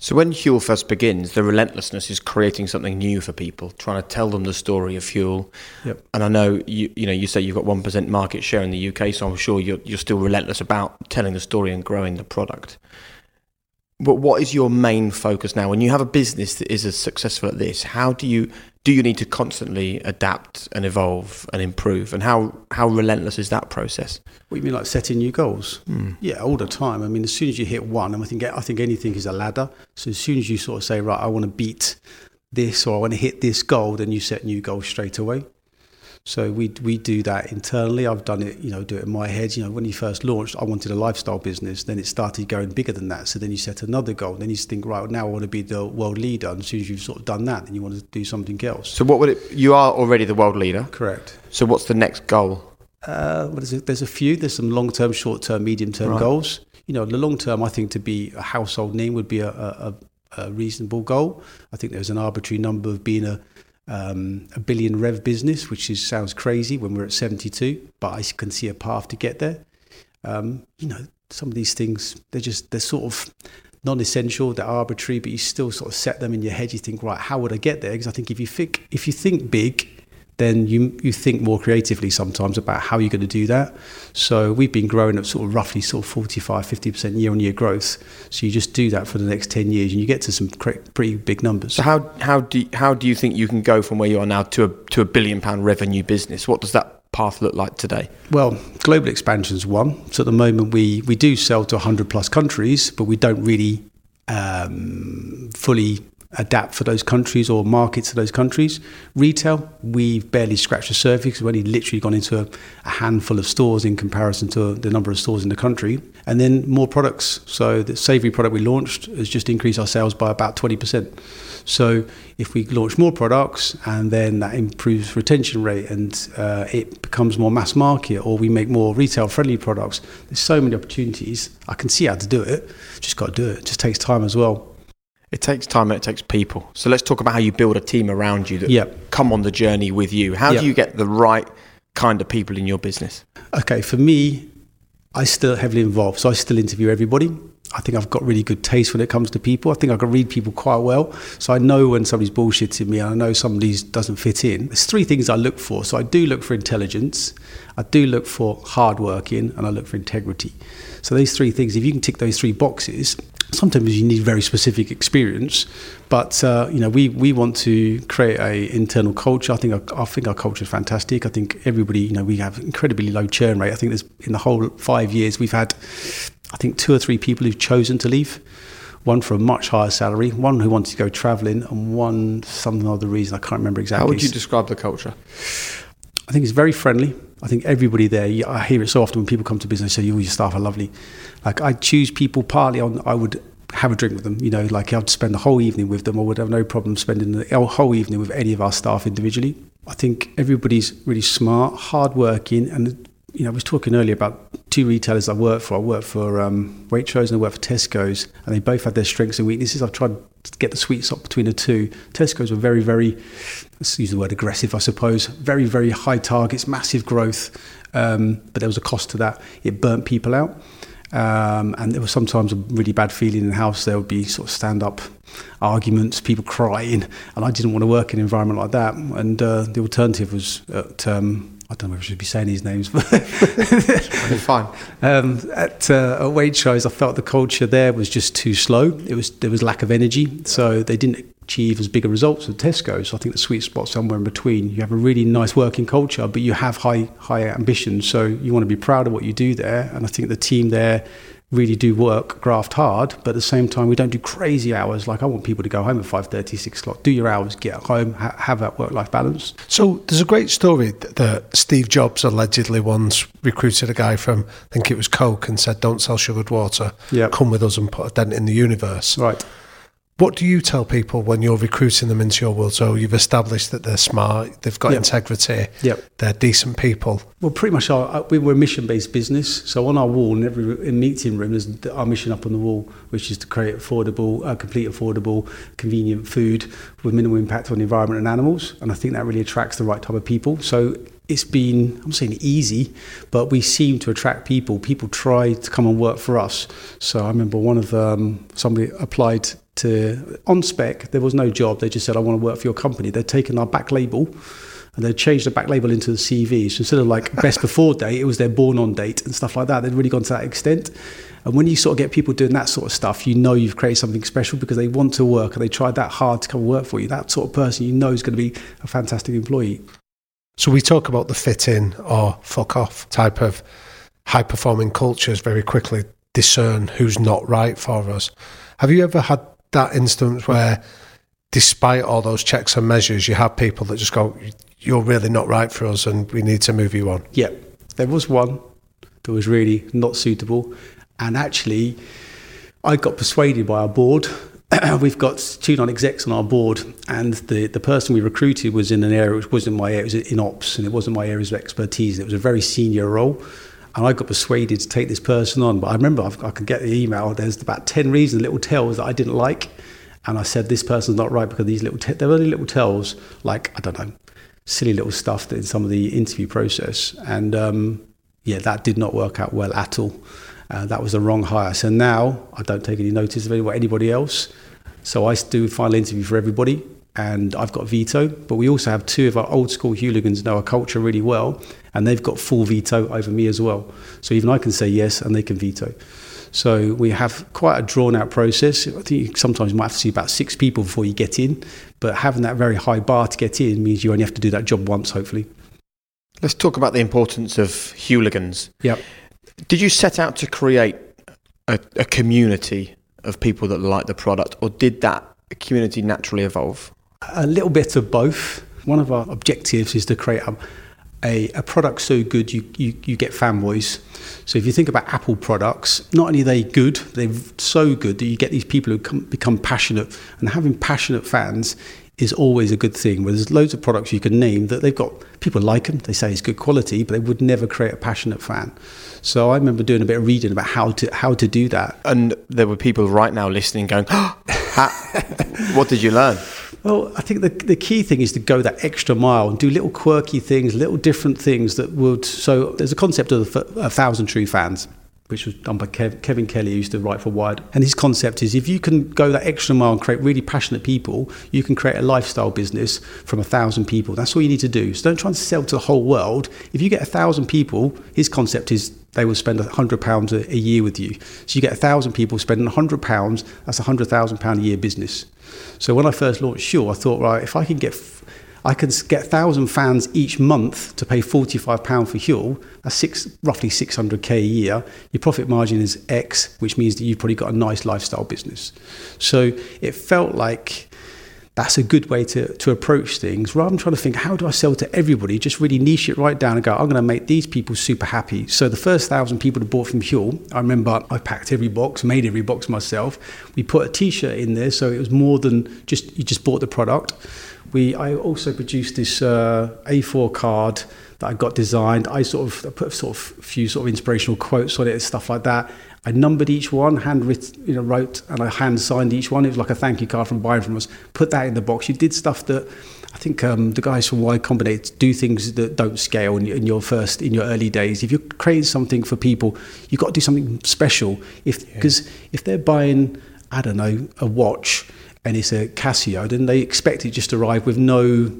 So when Huel first begins, the relentlessness is creating something new for people, trying to tell them the story of Huel. Yep. And I know you you know you say you've got one percent market share in the UK, so I'm sure you're you're still relentless about telling the story and growing the product. But what is your main focus now? When you have a business that is as successful at this, how do you do you need to constantly adapt and evolve and improve? And how how relentless is that process? What do you mean, like setting new goals? Mm. Yeah, all the time. I mean, as soon as you hit one, and I think I think anything is a ladder. So as soon as you sort of say, right, I want to beat this or I want to hit this goal, then you set new goals straight away. So we we do that internally. I've done it, you know, do it in my head. You know, when you first launched, I wanted a lifestyle business. Then it started going bigger than that. So then you set another goal. Then you think, right, now I want to be the world leader. And as soon as you've sort of done that, then you want to do something else. So what would it? You are already the world leader. Correct. So what's the next goal? Uh, what is it? There's a few. There's some long-term, short-term, medium-term right. goals. You know, the long-term, I think to be a household name would be a, a, a reasonable goal. I think there's an arbitrary number of being a um, a billion rev business, which is sounds crazy when we're at 72, but I can see a path to get there. Um, you know, some of these things they're just they're sort of non-essential, they're arbitrary, but you still sort of set them in your head. You think, right, how would I get there? Because I think if you think if you think big, then you you think more creatively sometimes about how you're going to do that. So we've been growing at sort of roughly sort of 45, 50% year on year growth. So you just do that for the next 10 years and you get to some pretty big numbers. So how how do you, how do you think you can go from where you are now to a to a billion pound revenue business? What does that path look like today? Well, global expansion is one. So at the moment we we do sell to 100 plus countries, but we don't really um, fully adapt for those countries or market to those countries. Retail, we've barely scratched the surface. We've only literally gone into a, a, handful of stores in comparison to the number of stores in the country. And then more products. So the savoury product we launched has just increased our sales by about 20%. So if we launch more products and then that improves retention rate and uh, it becomes more mass market or we make more retail friendly products, there's so many opportunities. I can see how to do it. Just got to do it. It just takes time as well. It takes time and it takes people. So let's talk about how you build a team around you that yep. come on the journey with you. How yep. do you get the right kind of people in your business? Okay, for me, I still heavily involved. So I still interview everybody. I think I've got really good taste when it comes to people. I think I can read people quite well. So I know when somebody's bullshitting me and I know somebody doesn't fit in. There's three things I look for. So I do look for intelligence, I do look for hard working, and I look for integrity. So these three things, if you can tick those three boxes, sometimes you need very specific experience, but uh, you know we, we want to create a internal culture. I think our, I think our culture is fantastic. I think everybody you know we have incredibly low churn rate. I think there's in the whole five years we've had I think two or three people who've chosen to leave one for a much higher salary, one who wanted to go travelling, and one for some other reason I can't remember exactly. How would you describe the culture? I think it's very friendly. I think everybody there, I hear it so often when people come to business, say, oh, your staff are lovely. Like I choose people partly on, I would have a drink with them, you know, like I'd spend the whole evening with them or would have no problem spending the whole evening with any of our staff individually. I think everybody's really smart, hardworking, and you know, I was talking earlier about two retailers I work for. I work for um, Waitrose and I work for Tesco's, and they both had their strengths and weaknesses. I've tried to get the sweet spot between the two. Tesco's were very, very, let's use the word aggressive, I suppose, very, very high targets, massive growth, um, but there was a cost to that. It burnt people out. Um, and there was sometimes a really bad feeling in the house. There would be sort of stand up arguments, people crying, and I didn't want to work in an environment like that. And uh, the alternative was at, um, I don't know if I should be saying these names, but fine. Um, at, uh, at Waitrose, I felt the culture there was just too slow. It was there was lack of energy, so they didn't achieve as big a results as Tesco. So I think the sweet spot somewhere in between. You have a really nice working culture, but you have high high ambitions. So you want to be proud of what you do there, and I think the team there really do work, graft hard, but at the same time, we don't do crazy hours. Like I want people to go home at 5.30, 6 o'clock, do your hours, get home, ha- have that work-life balance. So there's a great story that Steve Jobs allegedly once recruited a guy from, I think it was Coke, and said, don't sell sugared water, Yep. come with us and put a dent in the universe. Right. What do you tell people when you're recruiting them into your world? So you've established that they're smart, they've got Yep. integrity, Yep. they're decent people. Well, pretty much our, uh, we were a mission-based business. So on our wall, in every in meeting room, there's our mission up on the wall, which is to create affordable, uh, complete affordable, convenient food with minimal impact on the environment and animals. And I think that really attracts the right type of people. So it's been, I'm saying easy, but we seem to attract people. People try to come and work for us. So I remember one of um, somebody applied to on spec. There was no job. They just said, "I want to work for your company." They'd taken our back label and they'd changed the back label into the CV. So instead of like best before date, it was their born on date and stuff like that. They'd really gone to that extent. And when you sort of get people doing that sort of stuff, you know you've created something special because they want to work and they tried that hard to come work for you. That sort of person you know is going to be a fantastic employee. So we talk about the fit in or fuck off type of high performing cultures very quickly discern who's not right for us. Have you ever had that instance where despite all those checks and measures you have people that just go you're really not right for us and we need to move you on? Yeah, there was one that was really not suitable. And actually, I got persuaded by our board. We've got two non-execs on our board, and the, the person we recruited was in an area which wasn't my area, it was in ops, and it wasn't my areas of expertise. It was a very senior role, and I got persuaded to take this person on. But I remember I've, I could get the email. There's about ten reasons, little tells that I didn't like, and I said this person's not right because these little te- there were only little tells, like I don't know, silly little stuff in some of the interview process, and um, yeah, that did not work out well at all. Uh, that was the wrong hire. So now I don't take any notice of any- anybody else. So I do final interview for everybody, and I've got veto. But we also have two of our old school Hueligans know our culture really well, and they've got full veto over me as well. So even I can say yes, and they can veto. So we have quite a drawn out process. I think sometimes you might have to see about six people before you get in, but having that very high bar to get in means you only have to do that job once, hopefully. Let's talk about the importance of Hueligans. Yep. Did you set out to create a, a community of people that like the product, or did that community naturally evolve? A little bit of both. One of our objectives is to create a, a, a product so good you, you, you get fanboys. So if you think about Apple products, not only are they good, they're so good that you get these people who come, become passionate. And having passionate fans is always a good thing. Where there's loads of products you can name that they've got people like them, they say it's good quality, but they would never create a passionate fan. So I remember doing a bit of reading about how to how to do that. And there were people right now listening, going, "Ha- "What did you learn?" Well, I think the, the key thing is to go that extra mile and do little quirky things, little different things that would. So there's a concept of a thousand true fans, which was done by Kev, Kevin Kelly, who used to write for Wired. And his concept is if you can go that extra mile and create really passionate people, you can create a lifestyle business from a thousand people. That's all you need to do. So don't try and sell to the whole world. If you get a thousand people, his concept is they will spend a hundred pounds a a year with you. So you get a thousand people spending a hundred pounds. That's a hundred thousand pound a year business. So when I first launched Sure, I thought, right, if I can get I can get thousand fans each month to pay forty five pound for Huel. That's six, roughly six hundred k a year. Your profit margin is X, which means that you've probably got a nice lifestyle business. So it felt like that's a good way to, to approach things rather than trying to think how do I sell to everybody just really niche it right down and go I'm going to make these people super happy so the first thousand people that bought from Huel I remember I packed every box made every box myself we put a t-shirt in there so it was more than just you just bought the product we I also produced this uh, A4 card that I got designed I sort of I put sort of a few sort of inspirational quotes on it and stuff like that I numbered each one, handwritten, you know, wrote, and I hand signed each one. It was like a thank you card from buying from us. Put that in the box. You did stuff that I think um, the guys from Y Combinator do things that don't scale in, in your first, in your early days. If you're creating something for people, you've got to do something special. If because if they're buying, I don't know, a watch and it's a Casio, then they expect it just to arrive with no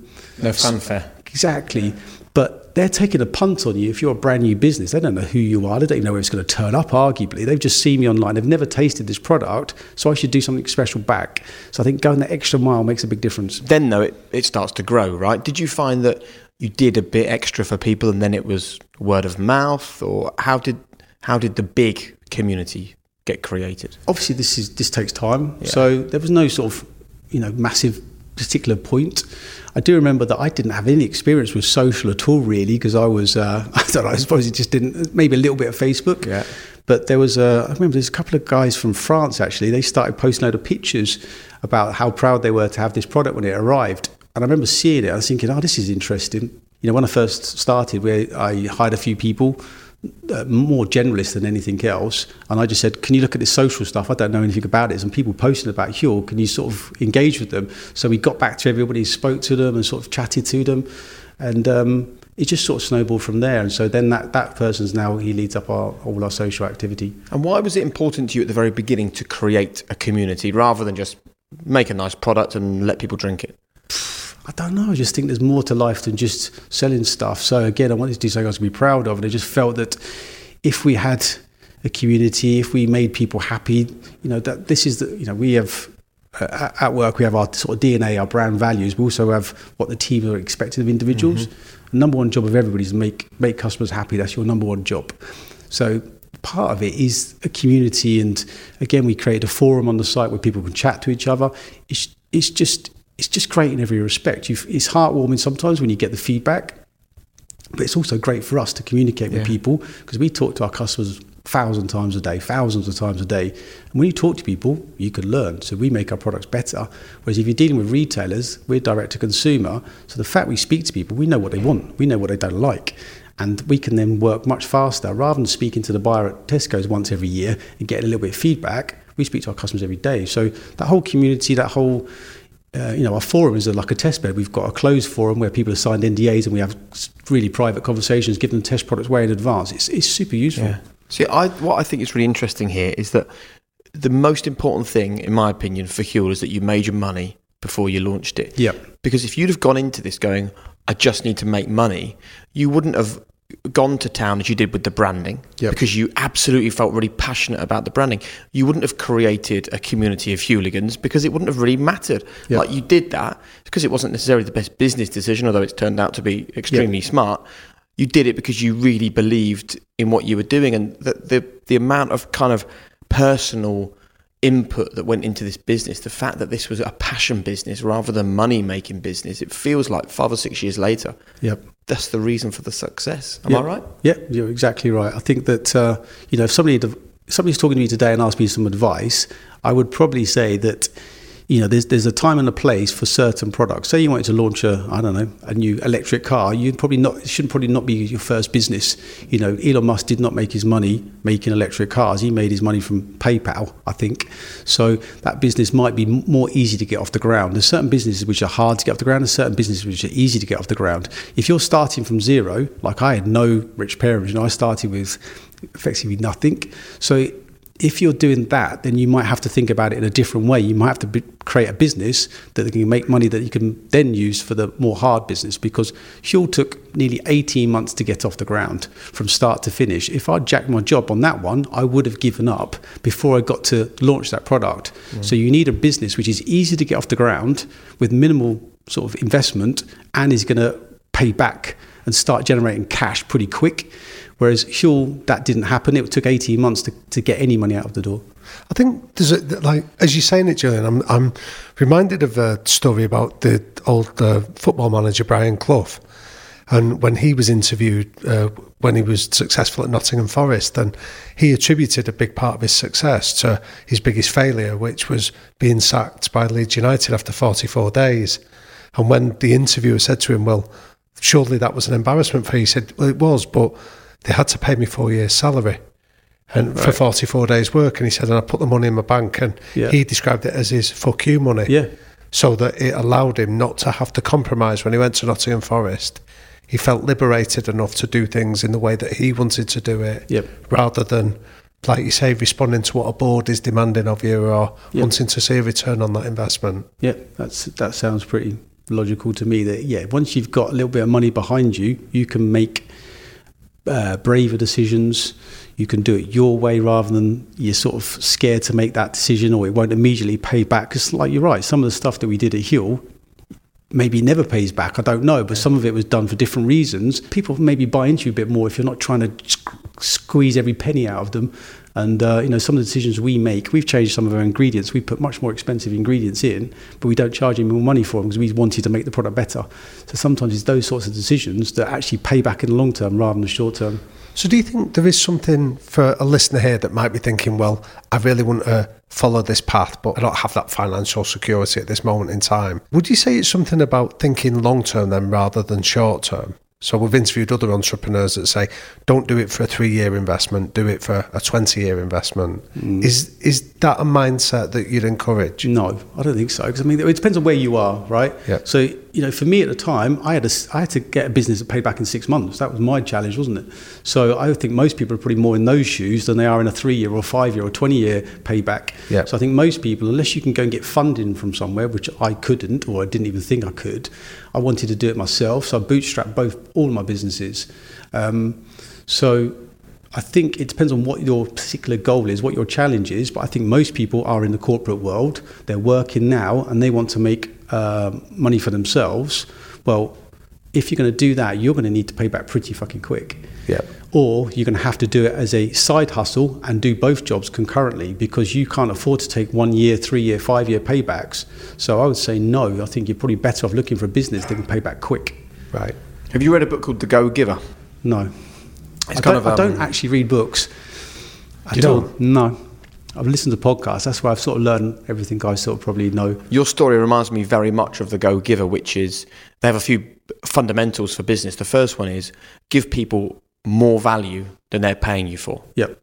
No fanfare. Exactly. But they're taking a punt on you if you're a brand new business. They don't know who you are. They don't even know where it's going to turn up, arguably. They've just seen me online. They've never tasted this product. So I should do something special back. So I think going that extra mile makes a big difference. Then, though, it, it starts to grow, right? Did you find that you did a bit extra for people and then it was word of mouth? Or how did, how did the big community get created? Obviously, this is this takes time. So there was no sort of, you know, massive particular point. I do remember that I didn't have any experience with social at all, really, because I was, uh, I don't know, I suppose it just didn't, maybe a little bit of Facebook. Yeah. But there was a, I remember there's a couple of guys from France actually, they started posting a load of pictures about how proud they were to have this product when it arrived. And I remember seeing it, I was thinking, oh, this is interesting. You know, when I first started, where I hired a few people, uh, more generalist than anything else. And I just said, Can you look at this social stuff? I don't know anything about it. And people posting about Huel, can you sort of engage with them? So we got back to everybody, spoke to them, and sort of chatted to them. And um, it just sort of snowballed from there. And so then that, that person's now, he leads up our, all our social activity. And why was it important to you at the very beginning to create a community rather than just make a nice product and let people drink it? I don't know. I just think there's more to life than just selling stuff. So again, I wanted to do something I was to be proud of, and I just felt that if we had a community, if we made people happy, you know, that this is the, you know, we have uh, at work we have our sort of DNA, our brand values. We also have what the team are expecting of individuals. The number one job of everybody is make make customers happy. That's your number one job. So part of it is a community, and again, we created a forum on the site where people can chat to each other. It's it's just it's just great in every respect. You've, it's heartwarming sometimes when you get the feedback, but it's also great for us to communicate with people because we talk to our customers thousand times a day, thousands of times a day. And when you talk to people, you can learn. So we make our products better. Whereas if you're dealing with retailers, we're direct to consumer. So the fact we speak to people, we know what they want, we know what they don't like. And we can then work much faster rather than speaking to the buyer at Tesco's once every year and getting a little bit of feedback. We speak to our customers every day. So that whole community, that whole uh, you know, our forums are like a test bed. We've got a closed forum where people have signed NDAs and we have really private conversations, give them test products way in advance. It's, it's super useful. See, I, what I think is really interesting here is that the most important thing, in my opinion, for Huel is that you made your money before you launched it. Yep. Because if you'd have gone into this going, I just need to make money, you wouldn't have gone to town as you did with the branding Yep. because you absolutely felt really passionate about the branding. You wouldn't have created a community of Hueligans because it wouldn't have really mattered. Yep. Like you did that because it wasn't necessarily the best business decision, although it's turned out to be extremely smart. You did it because you really believed in what you were doing and the, the, the amount of kind of personal input that went into this business, the fact that this was a passion business rather than money making business, it feels like five or six years later, Yep. That's the reason for the success. Am Yeah. I right? Yeah, you're exactly right. I think that uh, you know if somebody if somebody's talking to me today and asked me some advice, I would probably say that you know there's there's a time and a place for certain products. Say you wanted to launch a I don't know a new electric car, you'd probably not it should probably not be your first business. You know, Elon Musk did not make his money making electric cars. He made his money from PayPal, I think. So that business might be more easy to get off the ground. There's certain businesses which are hard to get off the ground, and certain businesses which are easy to get off the ground. If you're starting from zero, like I had no rich parents, you know, I started with effectively nothing. So if you're doing that, then you might have to think about it in a different way. You might have to be, create a business that can make money that you can then use for the more hard business. Because Huel took nearly 18 months to get off the ground from start to finish. If I'd jacked my job on that one, I would have given up before I got to launch that product. Mm. So you need a business which is easy to get off the ground with minimal sort of investment and is going to pay back and start generating cash pretty quick. Whereas Huel, that didn't happen. It took 18 months to, to get any money out of the door. I think there's a, like as you're saying it, Julian. I'm I'm reminded of a story about the old uh, football manager Brian Clough, and when he was interviewed uh, when he was successful at Nottingham Forest, and he attributed a big part of his success to his biggest failure, which was being sacked by Leeds United after 44 days. And when the interviewer said to him, "Well, surely that was an embarrassment for you," he said, "Well, it was, but they had to pay me four years' salary." and for 44 days work and he said and I put the money in my bank and Yeah. he described it as his fuck you money Yeah. so that it allowed him not to have to compromise when he went to Nottingham Forest he felt liberated enough to do things in the way that he wanted to do it Yep. rather than like you say responding to what a board is demanding of you or Yep. wanting to see a return on that investment Yeah, that's that sounds pretty logical to me. That yeah, once you've got a little bit of money behind you, you can make uh, braver decisions. You can do it your way rather than you're sort of scared to make that decision, or it won't immediately pay back. Because, like you're right, some of the stuff that we did at Huel maybe never pays back. I don't know, but some of it was done for different reasons. People maybe buy into you a bit more if you're not trying to squeeze every penny out of them. And uh, you know, some of the decisions we make, we've changed some of our ingredients. We put much more expensive ingredients in, but we don't charge any more money for them because we wanted to make the product better. So sometimes it's those sorts of decisions that actually pay back in the long term rather than the short term. So, do you think there is something for a listener here that might be thinking, well, I really want to follow this path, but I don't have that financial security at this moment in time? Would you say it's something about thinking long term then rather than short term? So, we've interviewed other entrepreneurs that say, don't do it for a three year investment, do it for a 20 year investment. Mm. Is, is that a mindset that you'd encourage? No, I don't think so. Because I mean, it depends on where you are, right? Yeah. So you know, for me at the time, I had a, I had to get a business that paid back in six months. That was my challenge, wasn't it? So I think most people are probably more in those shoes than they are in a three-year or five-year or twenty-year payback. Yeah. So I think most people, unless you can go and get funding from somewhere, which I couldn't or I didn't even think I could, I wanted to do it myself. So I bootstrapped both all of my businesses. Um, so I think it depends on what your particular goal is, what your challenge is. But I think most people are in the corporate world. They're working now and they want to make uh, money for themselves. Well, if you're going to do that, you're going to need to pay back pretty fucking quick. Yeah. Or you're going to have to do it as a side hustle and do both jobs concurrently because you can't afford to take one year, three year, five year paybacks. So I would say no. I think you're probably better off looking for a business that can pay back quick. Right. Have you read a book called The Go Giver? No. It's I, kind don't, of, I don't um, actually read books. You at all. don't? No. I've listened to podcasts. That's where I've sort of learned everything I sort of probably know. Your story reminds me very much of the Go Giver, which is they have a few fundamentals for business. The first one is give people more value than they're paying you for. Yep.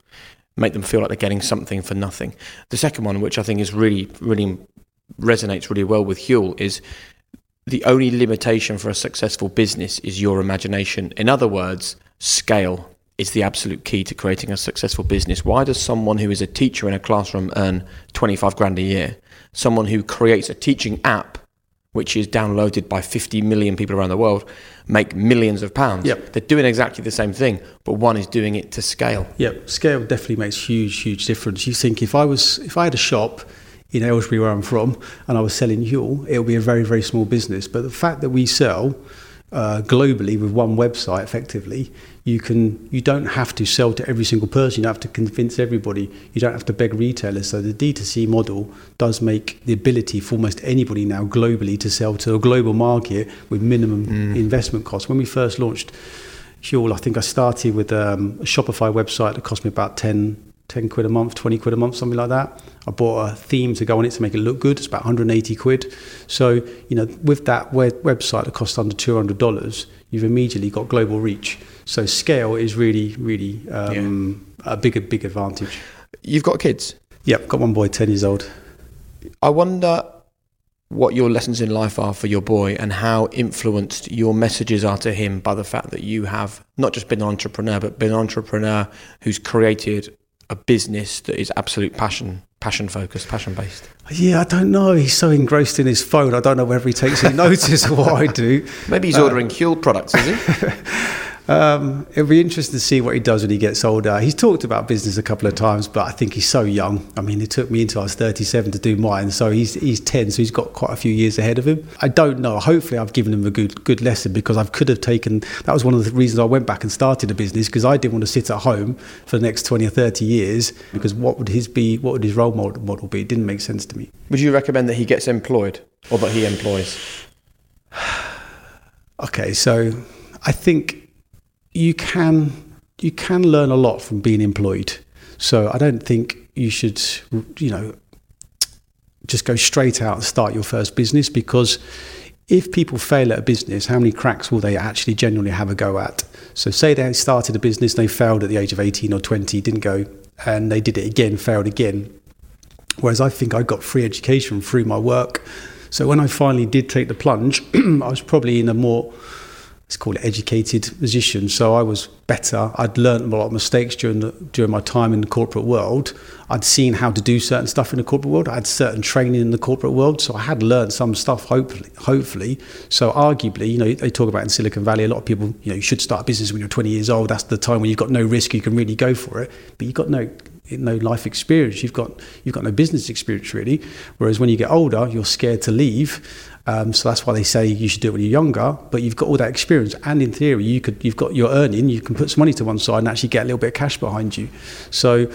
Make them feel like they're getting something for nothing. The second one, which I think is really, really resonates really well with Huel, is the only limitation for a successful business is your imagination. In other words, scale is the absolute key to creating a successful business. Why does someone who is a teacher in a classroom earn 25 grand a year? Someone who creates a teaching app, which is downloaded by 50 million people around the world, make millions of pounds. Yep. They're doing exactly the same thing, but one is doing it to scale. Yep. Scale definitely makes huge, huge difference. You think if I was, if I had a shop in Aylesbury where I'm from and I was selling Huel, it would be a very, very small business. But the fact that we sell uh, globally with one website effectively, you can you don't have to sell to every single person. You don't have to convince everybody. You don't have to beg retailers. So the D2C model does make the ability for almost anybody now globally to sell to a global market with minimum investment costs. When we first launched Huel, I think I started with um, a Shopify website that cost me about 10, 10 quid a month, 20 quid a month, something like that. I bought a theme to go on it to make it look good. It's about 180 quid. So, you know, with that web- website that costs under $200, you've immediately got global reach. So scale is really, really um, a big, big advantage. You've got kids. Yep, got one boy, 10 years old. I wonder what your lessons in life are for your boy and how influenced your messages are to him by the fact that you have not just been an entrepreneur, but been an entrepreneur who's created a business that is absolute passion, passion focused, passion based. Yeah, I don't know. He's so engrossed in his phone. I don't know whether he takes any notice of what I do. Maybe he's uh, ordering Huel products, is he? Um, it'll be interesting to see what he does when he gets older. He's talked about business a couple of times, but I think he's so young. I mean, it took me until I was 37 to do mine, so he's he's 10, so he's got quite a few years ahead of him. I don't know. Hopefully, I've given him a good good lesson because I could have taken. That was one of the reasons I went back and started a business because I didn't want to sit at home for the next 20 or 30 years. Because what would his be? What would his role model model be? It didn't make sense to me. Would you recommend that he gets employed or that he employs? Okay, so I think you can you can learn a lot from being employed. So I don't think you should, you know, just go straight out and start your first business because if people fail at a business, how many cracks will they actually genuinely have a go at? So say they started a business, they failed at the age of 18 or 20, didn't go, and they did it again, failed again. Whereas I think I got free education through my work. So when I finally did take the plunge, I was probably in a more let's call it educated position. So I was better. I'd learned a lot of mistakes during the, during my time in the corporate world. I'd seen how to do certain stuff in the corporate world. I had certain training in the corporate world, so I had learned some stuff. Hopefully, hopefully. So arguably, you know, they talk about in Silicon Valley. A lot of people, you know, you should start a business when you're 20 years old. That's the time when you've got no risk. You can really go for it. But you've got no no life experience. You've got you've got no business experience really. Whereas when you get older, you're scared to leave. Um, so that's why they say you should do it when you're younger. But you've got all that experience, and in theory, you could you've got your earning. You can put some money to one side and actually get a little bit of cash behind you. So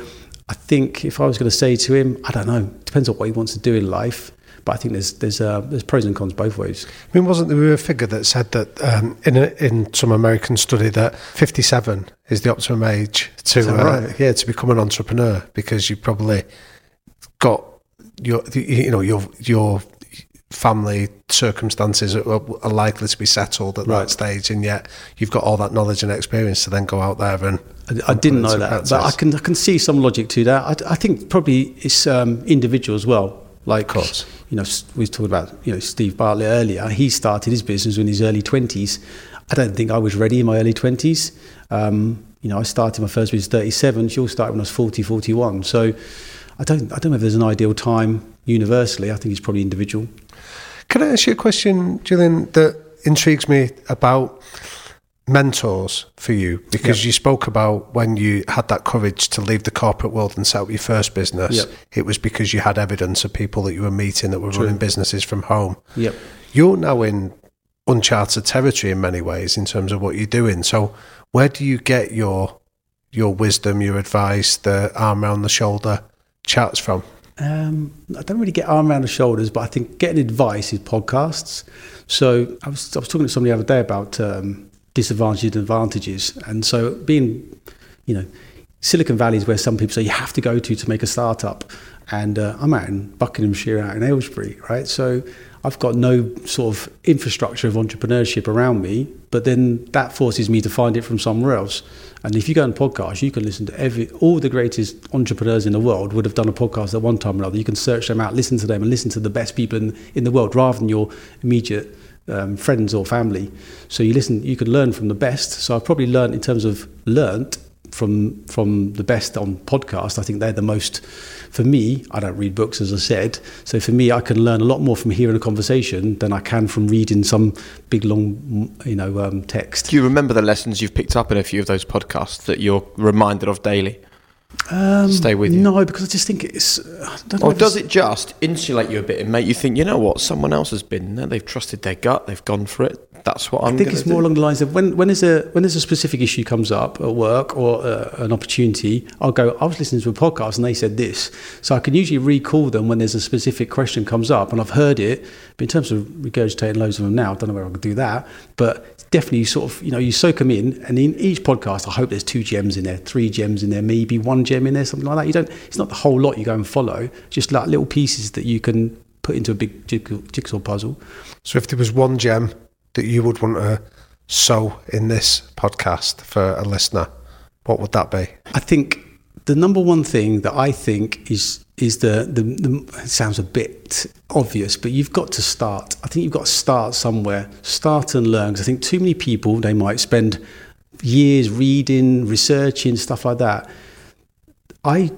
I think if I was going to say to him, I don't know, depends on what he wants to do in life. But I think there's there's uh, there's pros and cons both ways. I mean, wasn't there a figure that said that um, in a, in some American study that 57 is the optimum age to uh, right? yeah to become an entrepreneur because you probably got your you know your your family circumstances are, are, likely to be settled at right. that stage, and yet you've got all that knowledge and experience to then go out there and. I, I didn't know that, practice. but I can I can see some logic to that. I, I think probably it's um, individual as well. Like, course, you know, we talked about you know Steve Bartlett earlier. He started his business in his early twenties. I don't think I was ready in my early twenties. Um, you know, I started my first business 37. Huel started when I was 40, 41. So I don't I don't know if there's an ideal time universally. I think it's probably individual. Can I ask you a question, Julian, that intrigues me about mentors for you? Because yep. you spoke about when you had that courage to leave the corporate world and set up your first business, yep. it was because you had evidence of people that you were meeting that were True. running businesses from home. Yep. You're now in uncharted territory in many ways in terms of what you're doing. So where do you get your your wisdom, your advice, the arm around the shoulder chats from? Um, I don't really get arm around the shoulders, but I think getting advice is podcasts. So I was, I was talking to somebody the other day about um, disadvantages and advantages. And so being, you know, Silicon Valley is where some people say you have to go to to make a startup. And uh, I'm out in Buckinghamshire, out in Aylesbury, right? So I've got no sort of infrastructure of entrepreneurship around me, but then that forces me to find it from somewhere else. And if you go on podcast, you can listen to every all the greatest entrepreneurs in the world would have done a podcast at one time or another. You can search them out, listen to them, and listen to the best people in in the world rather than your immediate um, friends or family. So you listen, you can learn from the best. So I've probably learned in terms of learnt from from the best on podcast. I think they're the most for me. I don't read books, as I said. So for me, I can learn a lot more from hearing a conversation than I can from reading some big long, you know, um, text. Do you remember the lessons you've picked up in a few of those podcasts that you're reminded of daily? Um, Stay with you. No, because I just think it's. or does it just insulate you a bit and make you think, you know what, someone else has been there, they've trusted their gut, they've gone for it. That's what I'm. I think it's do. more along the lines of when when there's a when there's a specific issue comes up at work or uh, an opportunity, I'll go. I was listening to a podcast and they said this, so I can usually recall them when there's a specific question comes up and I've heard it. But in terms of regurgitating loads of them now, I don't know where I can do that. But definitely sort of, you know, you soak them in. And in each podcast, I hope there's two gems in there, three gems in there, maybe one gem in there, something like that. You don't, it's not the whole lot you go and follow, just like little pieces that you can put into a big jigsaw puzzle. So if there was one gem that you would want to sow in this podcast for a listener, what would that be? I think the number one thing that I think is is the, the, the sounds a bit obvious, but you've got to start. I think you've got to start somewhere. Start and learn. Because I think too many people they might spend years reading, researching stuff like that. I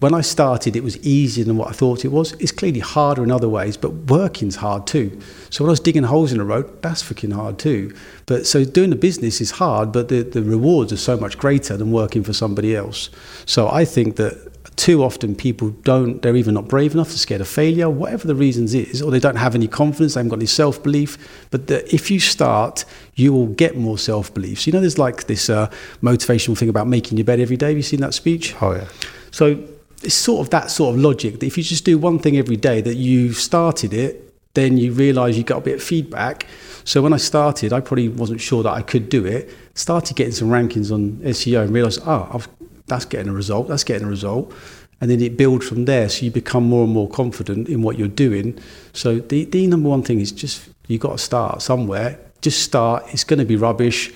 when I started, it was easier than what I thought it was. It's clearly harder in other ways, but working's hard too. So when I was digging holes in the road, that's fucking hard too. But so doing the business is hard, but the, the rewards are so much greater than working for somebody else. So I think that too often people don't, they're either not brave enough, they're scared of failure, whatever the reasons is, or they don't have any confidence, they haven't got any self belief. But the, if you start, you will get more self belief. So, you know, there's like this uh, motivational thing about making your bed every day. Have you seen that speech? Oh, yeah. So it's sort of that sort of logic that if you just do one thing every day that you started it, then you realise you got a bit of feedback. So when I started, I probably wasn't sure that I could do it. Started getting some rankings on SEO and realised, oh, ah, I've, that's getting a result. That's getting a result. And then it builds from there. So you become more and more confident in what you're doing. So the, the number one thing is just you got to start somewhere. Just start. It's going to be rubbish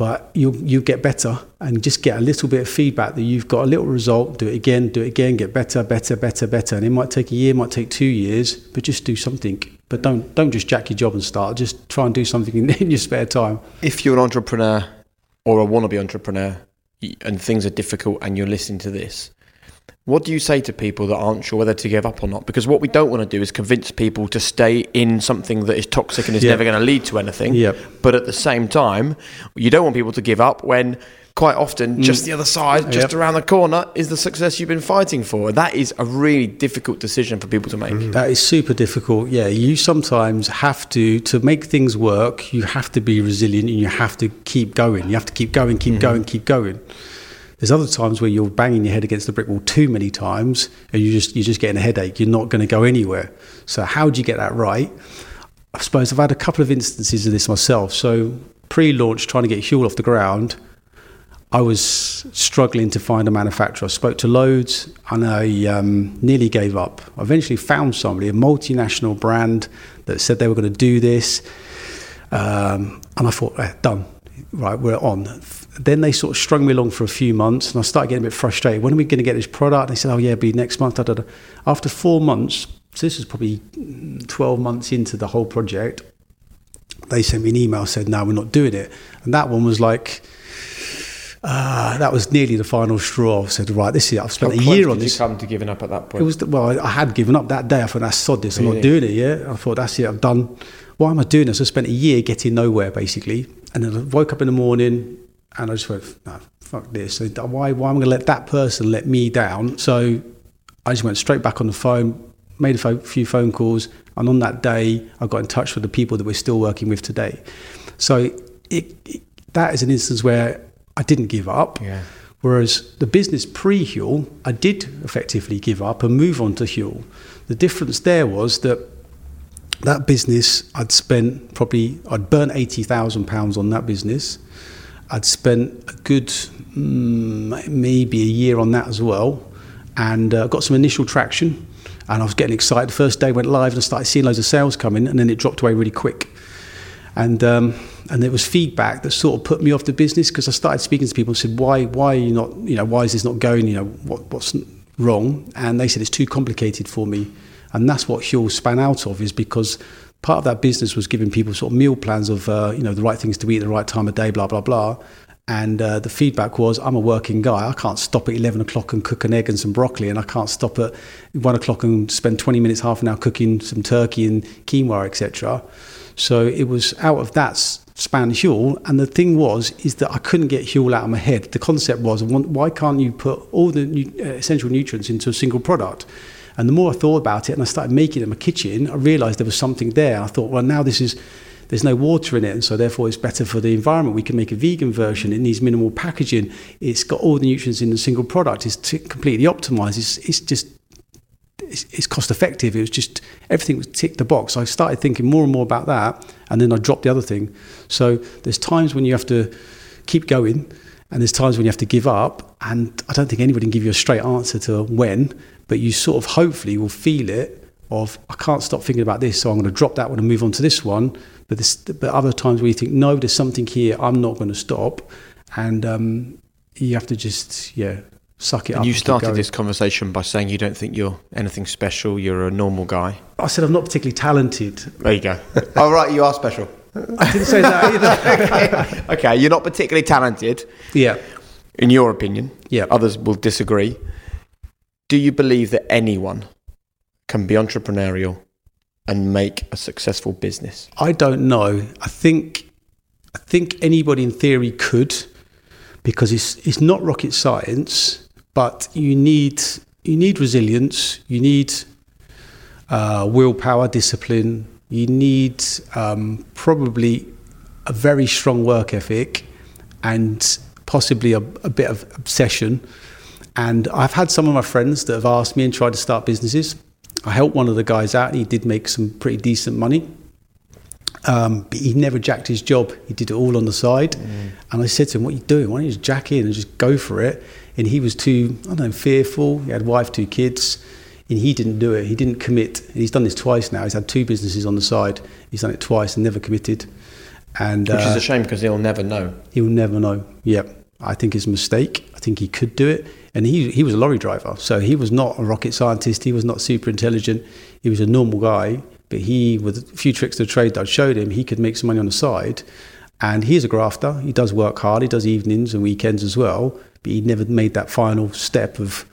but you you get better and just get a little bit of feedback that you've got a little result do it again do it again get better better better better. And it might take a year might take two years but just do something. But don't don't just jack your job and start. Just try and do something in, in your spare time. If you're an entrepreneur or a wannabe entrepreneur and things are difficult and you're listening to this, what do you say to people that aren't sure whether to give up or not? Because what we don't want to do is convince people to stay in something that is toxic and is Yeah. never going to lead to anything. Yep. But at the same time, you don't want people to give up when quite often mm. just the other side, just Yep. around the corner, is the success you've been fighting for. That is a really difficult decision for people to make. Mm. That is super difficult. Yeah, you sometimes have to to make things work. You have to be resilient, and you have to keep going. You have to keep going, keep mm-hmm. going, keep going. There's other times where you're banging your head against the brick wall too many times, and you just you're just getting a headache. You're not going to go anywhere. So how do you get that right? I suppose I've had a couple of instances of this myself. So pre-launch, trying to get Huel off the ground, I was struggling to find a manufacturer. I spoke to loads and I um, nearly gave up. I eventually found somebody, a multinational brand, that said they were going to do this. Um, and I thought, eh, done. Right, we're on. Then they sort of strung me along for a few months and I started getting a bit frustrated. When are we going to get this product? And They said, oh, yeah, it'll be next month. Da, da, da. After four months, so this was probably mm, 12 months into the whole project, they sent me an email said no we're not doing it and that one was like uh, that was nearly the final straw I said right this is I've spent a How close year on did this you come to giving up at that point? it was the, well I, I had given up that day I thought that's sod this I'm Really? not doing it yeah I thought that's it I'm done why am I doing this I spent a year getting nowhere basically and then I woke up in the morning and I just went no fuck this So why, why am I going to let that person let me down so I just went straight back on the phone, made a few phone calls, and on that day, I got in touch with the people that we're still working with today. So it, it, that is an instance where I didn't give up. Yeah. Whereas the business pre Huel, I did effectively give up and move on to Huel. The difference there was that that business, I'd spent probably, I'd burnt £80,000 on that business. I'd spent a good mm, maybe a year on that as well, and uh, got some initial traction. And I was getting excited. The first day went live, and I started seeing loads of sales coming, and then it dropped away really quick. And um, and there was feedback that sort of put me off the business because I started speaking to people and said, "Why why are you not you know why is this not going? You know what what's wrong?" And they said it's too complicated for me, and that's what Huel span out of is because part of that business was giving people sort of meal plans of uh, you know the right things to eat at the right time of day, blah blah blah. And uh, the feedback was, I'm a working guy. I can't stop at 11 o'clock and cook an egg and some broccoli, and I can't stop at one o'clock and spend 20 minutes, half an hour cooking some turkey and quinoa, etc. So it was out of that span Huel, and the thing was is that I couldn't get Huel out of my head. The concept was, why- can't you put all the essential nutrients into a single product? And the more I thought about it, and I started making it in my kitchen, I realised there was something there. I thought, well, now this is there's no water in it, and so therefore it's better for the environment. We can make a vegan version. It needs minimal packaging. It's got all the nutrients in a single product. It's t- completely optimized. It's, it's just it's, it's cost effective. It was just everything was ticked the box. I started thinking more and more about that, and then I dropped the other thing. So there's times when you have to keep going, and there's times when you have to give up. And I don't think anybody can give you a straight answer to when, but you sort of hopefully will feel it. Of I can't stop thinking about this, so I'm going to drop that one and move on to this one. But this, but other times where you think, no, there's something here. I'm not going to stop, and um, you have to just yeah suck it up. And you keep started this conversation by saying you don't think you're anything special, you're a normal guy. I said I'm not particularly talented. There you go. oh, right, you are special. I didn't say that either. okay, you're not particularly talented, yeah. in your opinion. Yeah. Others will disagree. Do you believe that anyone can be entrepreneurial and make a successful business? I don't know. I think I think anybody in theory could, because it's it's not rocket science, but you need you need resilience, you need uh, willpower, discipline, you need um, probably a very strong work ethic, and possibly a, a bit of obsession. And I've had some of my friends that have asked me and tried to start businesses. I helped one of the guys out, he did make some pretty decent money. Um, but he never jacked his job. He did it all on the side. Mm. And I said to him, What are you doing? Why don't you just jack in and just go for it? And he was too, I don't know, fearful. He had a wife, two kids, and he didn't do it. He didn't commit. He's done this twice now. He's had two businesses on the side. He's done it twice and never committed. And Which uh, is a shame because he'll never know. He'll never know. Yep. I think it's a mistake. I think he could do it. And he, he was a lorry driver. So he was not a rocket scientist. He was not super intelligent. He was a normal guy. But he, with a few tricks of the trade that I showed him, he could make some money on the side. And he's a grafter. He does work hard. He does evenings and weekends as well. But he never made that final step of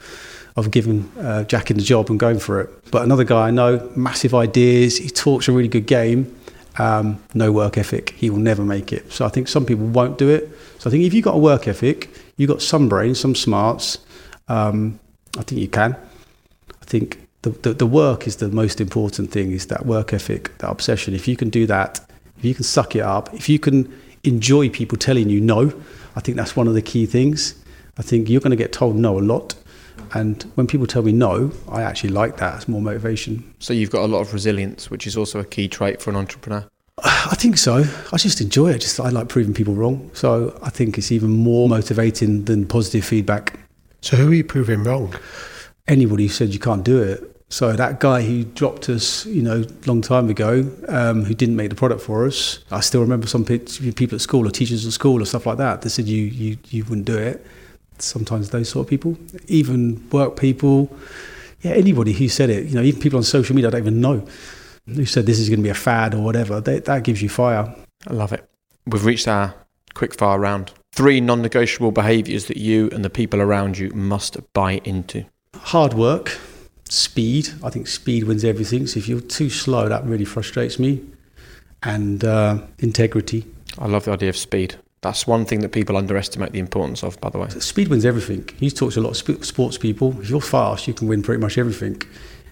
of giving uh, Jack in the job and going for it. But another guy I know, massive ideas. He talks a really good game. Um, no work ethic. He will never make it. So I think some people won't do it. So I think if you've got a work ethic, you've got some brains, some smarts. Um, I think you can. I think the, the, the work is the most important thing. Is that work ethic, that obsession. If you can do that, if you can suck it up, if you can enjoy people telling you no, I think that's one of the key things. I think you're going to get told no a lot. And when people tell me no, I actually like that. It's more motivation. So you've got a lot of resilience, which is also a key trait for an entrepreneur. I think so. I just enjoy it. Just I like proving people wrong. So I think it's even more motivating than positive feedback. So who are you proving wrong? Anybody who said you can't do it. So that guy who dropped us, you know, long time ago, um, who didn't make the product for us. I still remember some people at school or teachers at school or stuff like that. They said you you you wouldn't do it sometimes those sort of people, even work people, yeah, anybody who said it, you know, even people on social media I don't even know who said this is going to be a fad or whatever, they, that gives you fire. I love it. We've reached our quick fire round. Three non negotiable behaviours that you and the people around you must buy into. Hard work, speed. I think speed wins everything. So if you're too slow, that really frustrates me. And uh, integrity. I love the idea of speed. That's one thing that people underestimate the importance of, by the way. Speed wins everything. He talks to a lot of sports people. If you're fast, you can win pretty much everything.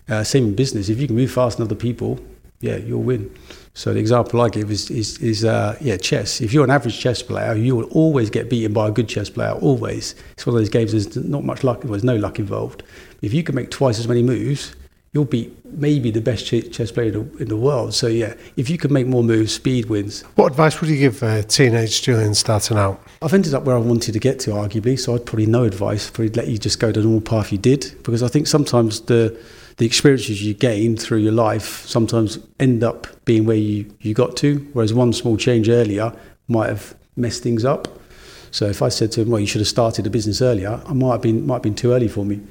Uh, same in business. If you can move fast than other people, yeah, you'll win. So the example I give is is, is uh, yeah chess. If you're an average chess player, you will always get beaten by a good chess player. Always. It's one of those games. There's not much luck. well, There's no luck involved. If you can make twice as many moves, you'll be maybe the best chess player in the world. So yeah, if you can make more moves, speed wins. What advice would you give a teenage Julian starting out? I've ended up where I wanted to get to, arguably. So I'd probably no advice. Probably let you just go the normal path you did, because I think sometimes the the experiences you gain through your life sometimes end up being where you, you got to, whereas one small change earlier might have messed things up. So if I said to him, "Well, you should have started a business earlier," I might have been might have been too early for me.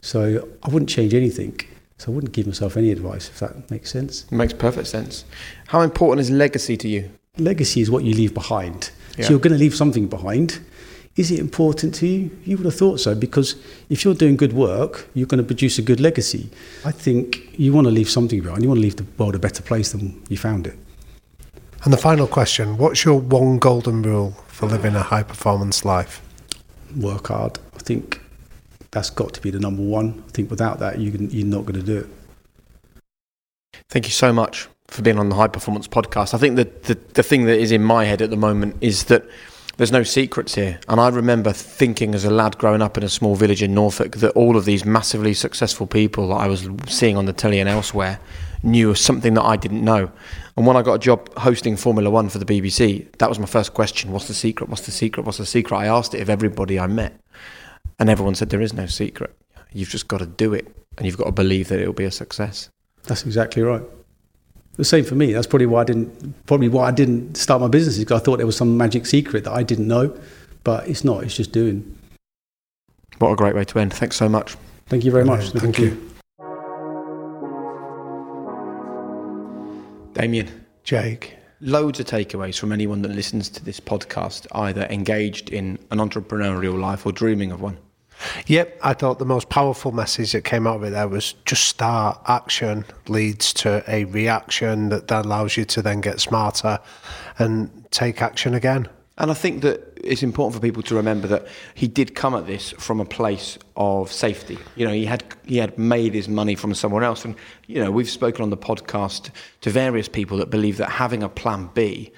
So I wouldn't change anything. So I wouldn't give myself any advice, if that makes sense. It makes perfect sense. How important is legacy to you? Legacy is what you leave behind. Yeah. So you're going to leave something behind. Is it important to you? You would have thought so, because if you're doing good work, you're going to produce a good legacy. I think you want to leave something behind. You want to leave the world a better place than you found it. And the final question What's your one golden rule for living a high performance life? Work hard. I think that's got to be the number one. I think without that, you can, you're not going to do it. Thank you so much for being on the High Performance Podcast. I think that the, the thing that is in my head at the moment is that there's no secrets here. And I remember thinking as a lad growing up in a small village in Norfolk that all of these massively successful people that I was seeing on the telly and elsewhere knew something that I didn't know. And when I got a job hosting Formula One for the BBC, that was my first question What's the secret? What's the secret? What's the secret? I asked it of everybody I met. And everyone said there is no secret. You've just got to do it and you've got to believe that it'll be a success. That's exactly right. The same for me. That's probably why I didn't probably why I didn't start my business because I thought there was some magic secret that I didn't know, but it's not. It's just doing. What a great way to end. Thanks so much. Thank you very much. Thank, Thank you. you. Damian. Jake. Loads of takeaways from anyone that listens to this podcast, either engaged in an entrepreneurial life or dreaming of one. Yep, I thought the most powerful message that came out of it there was just start. Action leads to a reaction that, that allows you to then get smarter and take action again. And I think that it's important for people to remember that he did come at this from a place of safety. You know, he had he had made his money from somewhere else, and you know, we've spoken on the podcast to various people that believe that having a plan B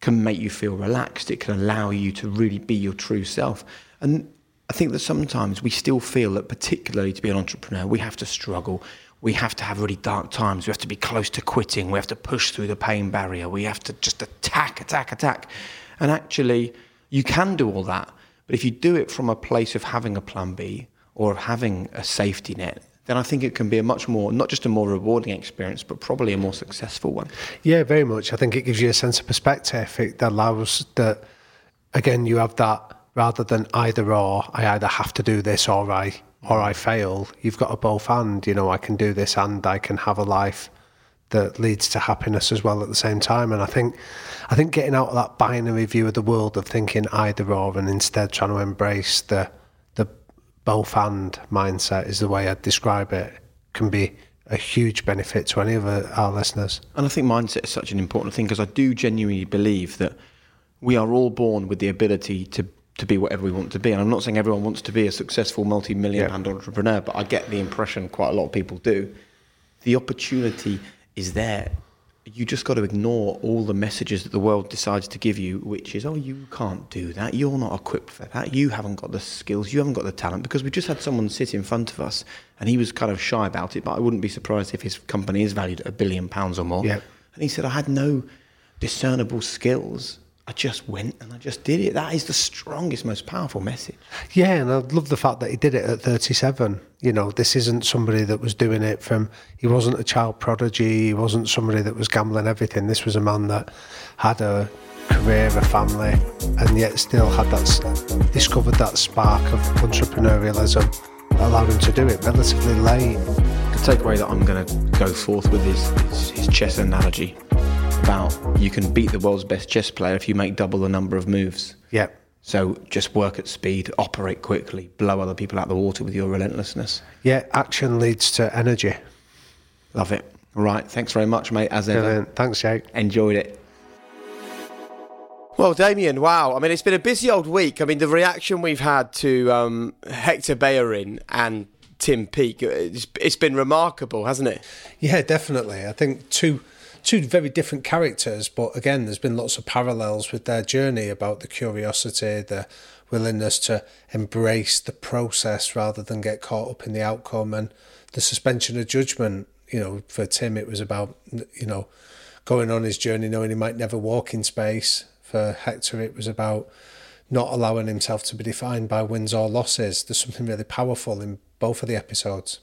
can make you feel relaxed. It can allow you to really be your true self. And I think that sometimes we still feel that, particularly to be an entrepreneur, we have to struggle. We have to have really dark times. We have to be close to quitting. We have to push through the pain barrier. We have to just attack, attack, attack. And actually, you can do all that. But if you do it from a place of having a plan B or of having a safety net, then I think it can be a much more, not just a more rewarding experience, but probably a more successful one. Yeah, very much. I think it gives you a sense of perspective. It allows that, again, you have that rather than either or, I either have to do this or I, or I fail. You've got a both and, you know, I can do this and I can have a life that leads to happiness as well at the same time. And I think, I think getting out of that binary view of the world of thinking either or and instead trying to embrace the the both and mindset is the way I'd describe it. Can be a huge benefit to any of our listeners. And I think mindset is such an important thing because I do genuinely believe that we are all born with the ability to to be whatever we want to be. And I'm not saying everyone wants to be a successful multi-million pound entrepreneur, but I get the impression quite a lot of people do. The opportunity is there. You just got to ignore all the messages that the world decides to give you, which is, oh, you can't do that. You're not equipped for that. You haven't got the skills. You haven't got the talent. Because we just had someone sit in front of us and he was kind of shy about it, but I wouldn't be surprised if his company is valued at a billion pounds or more. Yep. And he said, I had no discernible skills I just went and I just did it. That is the strongest, most powerful message. Yeah, and I love the fact that he did it at 37. You know, this isn't somebody that was doing it from, he wasn't a child prodigy, he wasn't somebody that was gambling everything. This was a man that had a career, a family, and yet still had that, discovered that spark of entrepreneurialism that allowed him to do it relatively late. The takeaway that I'm going to go forth with is, is his chess analogy about you can beat the world's best chess player if you make double the number of moves. Yeah. So just work at speed, operate quickly, blow other people out the water with your relentlessness. Yeah, action leads to energy. Love it. Right. Thanks very much, mate, as ever. Brilliant. Thanks, Jake. Enjoyed it. Well, Damian, wow. I mean, it's been a busy old week. I mean, the reaction we've had to um, Hector Bellerin and Tim Peake, it's, it's been remarkable, hasn't it? Yeah, definitely. I think two two very different characters, but again, there's been lots of parallels with their journey about the curiosity, the willingness to embrace the process rather than get caught up in the outcome, and the suspension of judgment. You know, for Tim, it was about you know going on his journey knowing he might never walk in space. For Hector, it was about not allowing himself to be defined by wins or losses. There's something really powerful in both of the episodes.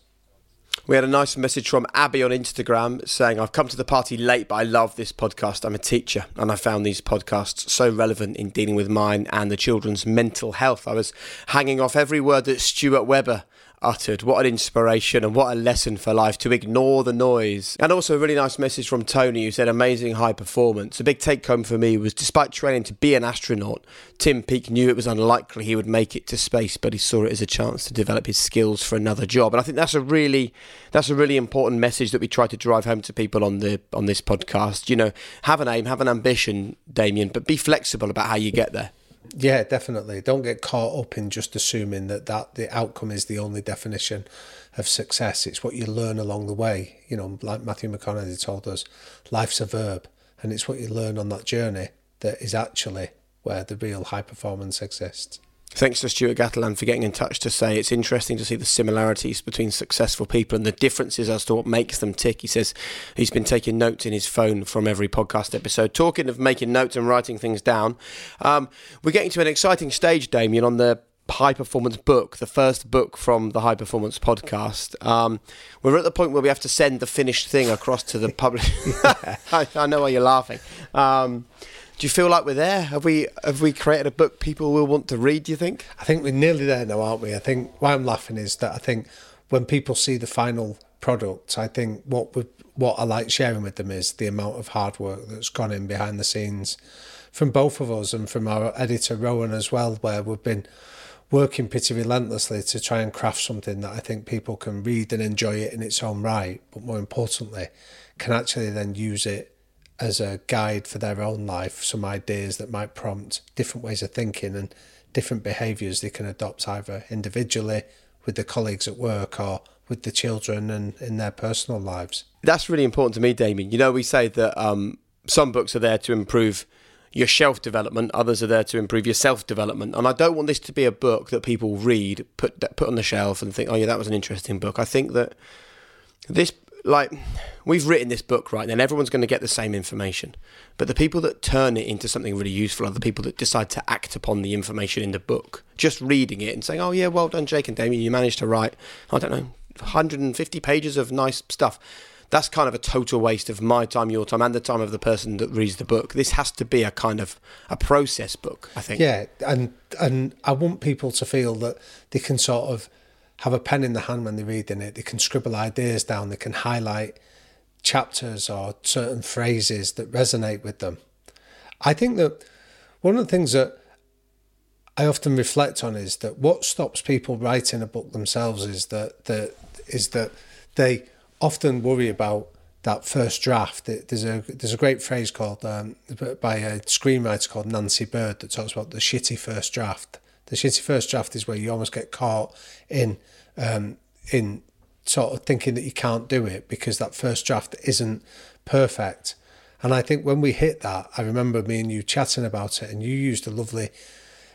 We had a nice message from Abby on Instagram saying, I've come to the party late, but I love this podcast. I'm a teacher and I found these podcasts so relevant in dealing with mine and the children's mental health. I was hanging off every word that Stuart Webber uttered. What an inspiration and what a lesson for life to ignore the noise. And also a really nice message from Tony who said amazing high performance. A big take home for me was despite training to be an astronaut, Tim Peake knew it was unlikely he would make it to space, but he saw it as a chance to develop his skills for another job. And I think that's a really that's a really important message that we try to drive home to people on the on this podcast. You know, have an aim, have an ambition, Damian, but be flexible about how you get there. Yeah, definitely. Don't get caught up in just assuming that, that the outcome is the only definition of success. It's what you learn along the way. You know, like Matthew McConaughey told us, life's a verb, and it's what you learn on that journey that is actually where the real high performance exists. Thanks to Stuart Gatteland for getting in touch to say it's interesting to see the similarities between successful people and the differences as to what makes them tick. He says he's been taking notes in his phone from every podcast episode. Talking of making notes and writing things down, um, we're getting to an exciting stage, Damian, on the high performance book, the first book from the high performance podcast. Um, we're at the point where we have to send the finished thing across to the public. I, I, know why you're laughing. Um, do you feel like we're there? Have we have we created a book people will want to read? Do you think? I think we're nearly there now, aren't we? I think why I'm laughing is that I think when people see the final product, I think what would what I like sharing with them is the amount of hard work that's gone in behind the scenes from both of us and from our editor Rowan as well, where we've been working pretty relentlessly to try and craft something that I think people can read and enjoy it in its own right, but more importantly, can actually then use it as a guide for their own life, some ideas that might prompt different ways of thinking and different behaviours they can adopt either individually with the colleagues at work or with the children and in their personal lives. That's really important to me, Damian. You know, we say that um, some books are there to improve your shelf development, others are there to improve your self development. And I don't want this to be a book that people read, put put on the shelf, and think, oh yeah, that was an interesting book. I think that this, like, we've written this book right, and everyone's going to get the same information. But the people that turn it into something really useful are the people that decide to act upon the information in the book. Just reading it and saying, oh yeah, well done, Jake and Damian, you managed to write, I don't know, 150 pages of nice stuff that's kind of a total waste of my time, your time, and the time of the person that reads the book. This has to be a kind of a process book, I think. Yeah, and and I want people to feel that they can sort of have a pen in the hand when they're reading it. They can scribble ideas down. They can highlight chapters or certain phrases that resonate with them. I think that one of the things that I often reflect on is that what stops people writing a book themselves is that that is that they often worry about that first draft. There's a there's a great phrase called um, by a screenwriter called Nancy Bird that talks about the shitty first draft. The shitty first draft is where you almost get caught in um, in sort of thinking that you can't do it because that first draft isn't perfect. And I think when we hit that, I remember me and you chatting about it, and you used a lovely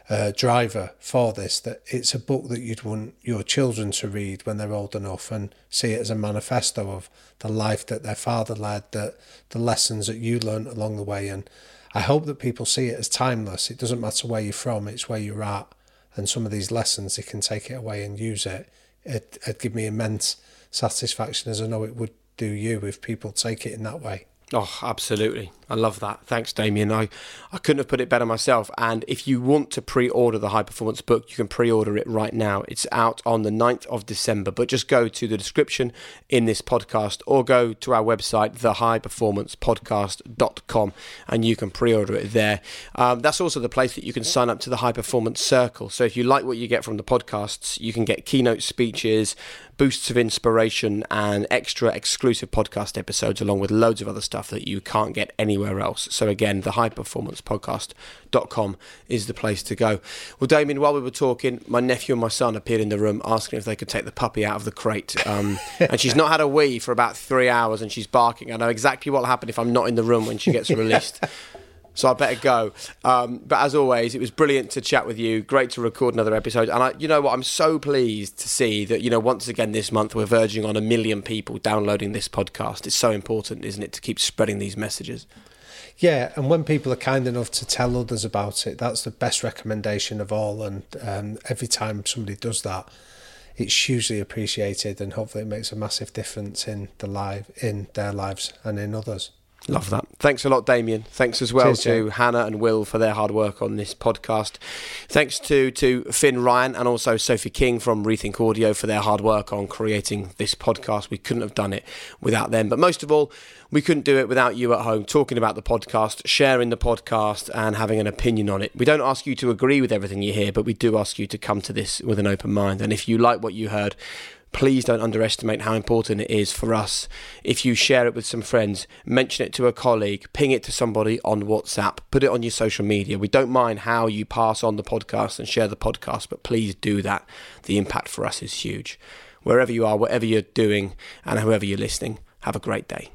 uh, driver for this that it's a book that you'd want your children to read when they're old enough and see it as a manifesto of the life that their father led, that the lessons that you learned along the way. And I hope that people see it as timeless. It doesn't matter where you're from, it's where you're at. And some of these lessons, they can take it away and use it. it it'd give me immense satisfaction, as I know it would do you if people take it in that way. Oh, absolutely. I love that. Thanks, Damian. I, I couldn't have put it better myself. And if you want to pre order the high performance book, you can pre order it right now. It's out on the 9th of December. But just go to the description in this podcast or go to our website, thehighperformancepodcast.com, and you can pre order it there. Um, that's also the place that you can sign up to the High Performance Circle. So if you like what you get from the podcasts, you can get keynote speeches, boosts of inspiration, and extra exclusive podcast episodes, along with loads of other stuff that you can't get anywhere else. So again, the highperformancepodcast.com is the place to go. Well, Damian, while we were talking, my nephew and my son appeared in the room asking if they could take the puppy out of the crate. Um, and she's not had a wee for about three hours and she's barking. I know exactly what will happen if I'm not in the room when she gets released. So I better go. Um, but as always, it was brilliant to chat with you. Great to record another episode. And I, you know what? I'm so pleased to see that you know once again this month we're verging on a million people downloading this podcast. It's so important, isn't it, to keep spreading these messages. Yeah, and when people are kind enough to tell others about it, that's the best recommendation of all. And um, every time somebody does that, it's hugely appreciated, and hopefully it makes a massive difference in the live in their lives and in others. Love that. Thanks a lot, Damian. Thanks as well Cheers, to. Hannah and Will for their hard work on this podcast. Thanks to, to Finn Ryan and also Sophie King from Rethink Audio for their hard work on creating this podcast. We couldn't have done it without them. But most of all, we couldn't do it without you at home talking about the podcast, sharing the podcast, and having an opinion on it. We don't ask you to agree with everything you hear, but we do ask you to come to this with an open mind. And if you like what you heard, please don't underestimate how important it is for us if you share it with some friends, mention it to a colleague, ping it to somebody on WhatsApp, put it on your social media. We don't mind how you pass on the podcast and share the podcast, but please do that. The impact for us is huge. Wherever you are, whatever you're doing, and whoever you're listening, have a great day.